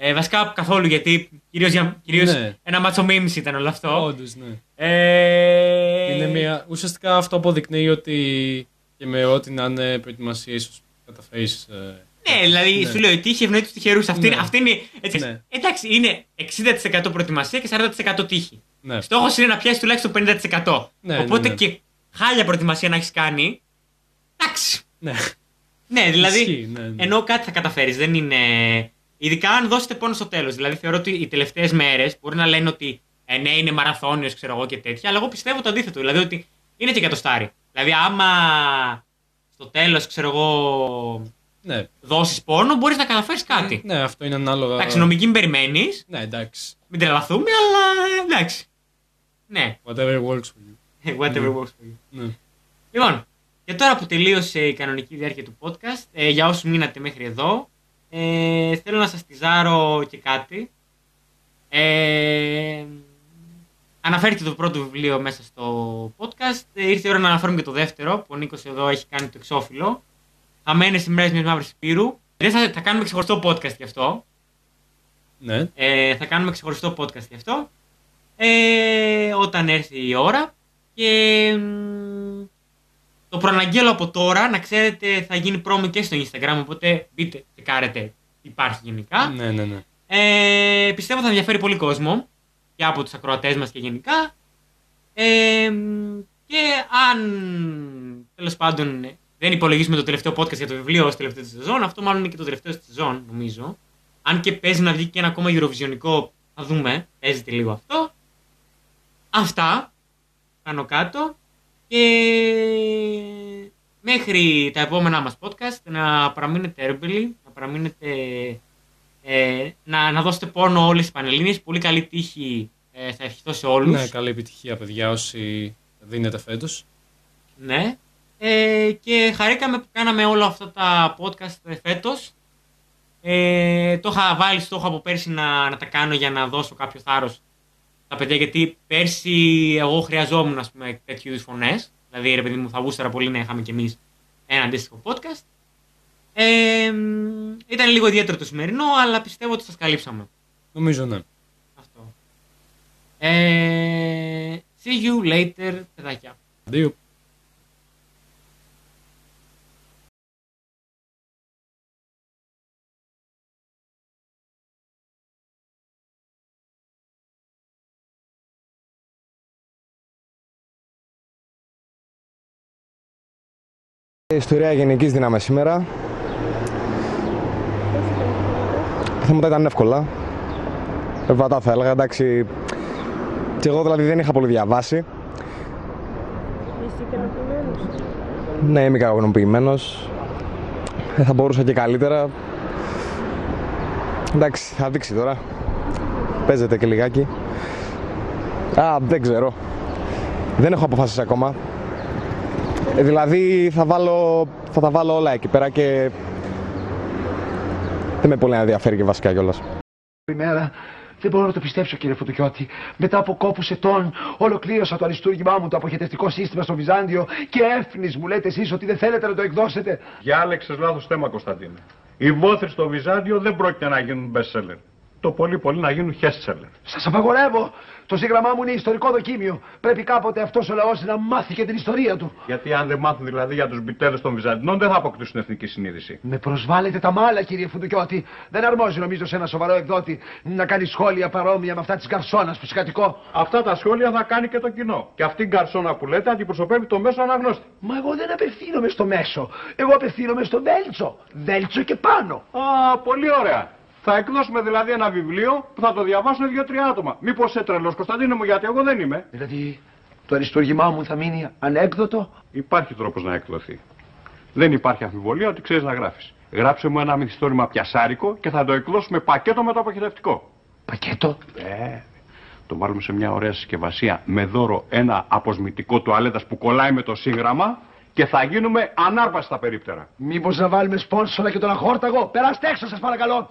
Ε, βασικά καθόλου γιατί κυρίως, για, κυρίως Ναι. ένα μάτσο memes ήταν όλο αυτό. Όντως, ναι. Ε, Είναι μια... Ουσιαστικά αυτό αποδεικνύει ότι και με ό,τι να είναι προετοιμασία ίσως καταφέρεις... ε, Ναι, δηλαδή Ναι. σου λέω η τύχη ευνοεί τους τυχερούς. Αυτή, είναι- Ναι. αυτή είναι. Έτσι, Ναι. Εντάξει, είναι 60% προετοιμασία και 40% τύχη. Ναι. Στόχος είναι να πιάσεις τουλάχιστον 50%. Ναι, Οπότε ναι, ναι. και χάλια προετοιμασία να έχεις κάνει. Εντάξει. Ναι. Ναι, δηλαδή. Ισχύει, ναι, ναι. Ενώ κάτι θα καταφέρεις. Δεν είναι. Ειδικά αν δώσετε πόνο στο τέλος. Δηλαδή θεωρώ ότι οι τελευταίες μέρες μπορεί να λένε ότι ε, ναι, είναι μαραθώνιος, ξέρω εγώ και τέτοια. Αλλά εγώ πιστεύω το αντίθετο. Δηλαδή ότι είναι και κατοστάρι. Δηλαδή, άμα στο τέλος, ξέρω εγώ, Ναι. δώσεις πόνο, μπορείς να καταφέρεις κάτι. Ναι, αυτό είναι ανάλογα. Εντάξει, νομική μην περιμένεις. Ναι, εντάξει. Μην τρελαθούμε, αλλά ε, εντάξει. Ναι, Whatever works for you. whatever works for you. Ναι. Λοιπόν, και τώρα που τελείωσε η κανονική διάρκεια του podcast, ε, για όσους μείνατε μέχρι εδώ, ε, θέλω να σας τυζάρω και κάτι. Ε, αναφέρθηκε το πρώτο βιβλίο μέσα στο podcast. Ε, ήρθε η ώρα να αναφέρουμε και το δεύτερο, που ο Νίκος εδώ έχει κάνει το εξώφυλλο. Χαμένες ημέρες μιας μαύρης πύρου. Δεν θα, θα κάνουμε ξεχωριστό podcast γι' αυτό. Ναι. Ε, θα κάνουμε ξεχωριστό podcast γι' αυτό. Ε, όταν έρθει η ώρα. Και μ, το προαναγγέλω από τώρα, να ξέρετε θα γίνει πρόμο και στο Instagram, οπότε μπείτε και κάρετε υπάρχει γενικά. Ναι, ναι, ναι. Ε, πιστεύω θα ενδιαφέρει πολύ κόσμο και από τους ακροατές μας και γενικά. Ε, μ, και αν τέλος πάντων δεν υπολογίσουμε το τελευταίο podcast για το βιβλίο ως τελευταίο της σεζόν, αυτό μάλλον είναι και το τελευταίο της σεζόν νομίζω. Αν και παίζει να βγει και ένα ακόμα Eurovisionικό, θα δούμε, παίζεται λίγο αυτό. Αυτά, πάνω κάτω. Και μέχρι τα επόμενά μας podcast να παραμείνετε έρμπελοι, να παραμείνετε ε, να, να δώσετε πόνο όλες τις Πανελλήνιες. Πολύ καλή τύχη ε, θα ευχηθώ σε όλους. Ναι, καλή επιτυχία, παιδιά, όσοι δίνετε φέτος. Ναι. Ε, και χαρήκαμε που κάναμε όλα αυτά τα podcast φέτος. Ε, το είχα βάλει στόχο από πέρσι να, να τα κάνω για να δώσω κάποιο θάρρος στα παιδιά γιατί πέρσι εγώ χρειαζόμουν ας πούμε, τέτοιου είδους φωνές. Δηλαδή ρε παιδί μου θα γούσταρα πολύ να είχαμε κι εμείς ένα αντίστοιχο podcast. Ε, μ, ήταν λίγο ιδιαίτερο το σημερινό αλλά πιστεύω ότι σας καλύψαμε. Νομίζω ναι. Αυτό. Ε, see you later, παιδάκια. Αντίο. Ιστορία γενικής δύναμης σήμερα. Τα θέματα ήταν εύκολα. Βατά θα έλεγα, εντάξει. Και εγώ δηλαδή δεν είχα πολύ διαβάσει. Είσαι ικανοποιημένος. Ναι, είμαι ικανοποιημένο. Δεν θα μπορούσα και καλύτερα. Εντάξει, θα δείξει τώρα. Παίζεται και λιγάκι. Α, δεν ξέρω. Δεν έχω αποφασίσει ακόμα. Ε, δηλαδή θα, βάλω, θα τα βάλω όλα εκεί πέρα και δεν με πολύ ενδιαφέρει και βασικά κιόλας. ημέρα. Δεν μπορώ να το πιστέψω, κύριε Φωτοκιώτη. Μετά από κόπου ετών, ολοκλήρωσα το αριστούργημά μου το αποχαιρετευτικό σύστημα στο Βυζάντιο και έφνης μου λέτε εσείς ότι δεν θέλετε να το εκδώσετε. Διάλεξε λάθο θέμα, Κωνσταντίνε. Οι βόθροι στο Βυζάντιο δεν πρόκειται να γίνουν best seller. Το πολύ πολύ να γίνουν best seller. Σας απαγορεύω. Το σύγγραμμά μου είναι ιστορικό δοκίμιο. Πρέπει κάποτε αυτός ο λαός να μάθει και την ιστορία του. Γιατί αν δεν μάθουν δηλαδή για τους μπιτέδε των Βυζαντινών, δεν θα αποκτήσουν εθνική συνείδηση. Με προσβάλλετε τα μάλα, κύριε Φουντουκιώτη. Δεν αρμόζει νομίζω σε ένα σοβαρό εκδότη να κάνει σχόλια παρόμοια με αυτά της Γκαρσόνας που συγκατοικώ. Αυτά τα σχόλια θα κάνει και το κοινό. Και αυτή η γκαρσόνα που λέτε αντιπροσωπεύει το μέσο αναγνώστη. Μα εγώ δεν απευθύνομαι στο μέσο. Εγώ απευθύνομαι στο Βέλτσο. Βέλτσο και πάνω. Α, πολύ ωραία. Θα εκδώσουμε δηλαδή ένα βιβλίο που θα το διαβάσουν δύο-τρία άτομα. Μήπως είσαι τρελός, Κωνσταντίνο μου, γιατί εγώ δεν είμαι. Δηλαδή, το αριστούργημά μου θα μείνει ανέκδοτο; Υπάρχει τρόπος να εκδοθεί. Δεν υπάρχει αμφιβολία ότι ξέρεις να γράφεις. Γράψε μου ένα μυθιστόρημα πιασάρικο και θα το εκδώσουμε πακέτο με το αποχαιρετευτικό. Πακέτο; Ε, το βάλουμε σε μια ωραία συσκευασία με δώρο ένα αποσμητικό τουαλέτας που κολλάει με το σύγγραμμα και θα γίνουμε ανάρπαστα περίπτερα. Μήπως να βάλουμε σπόνσορα και τον αχόρταγο; Περάστε έξω σας παρακαλώ.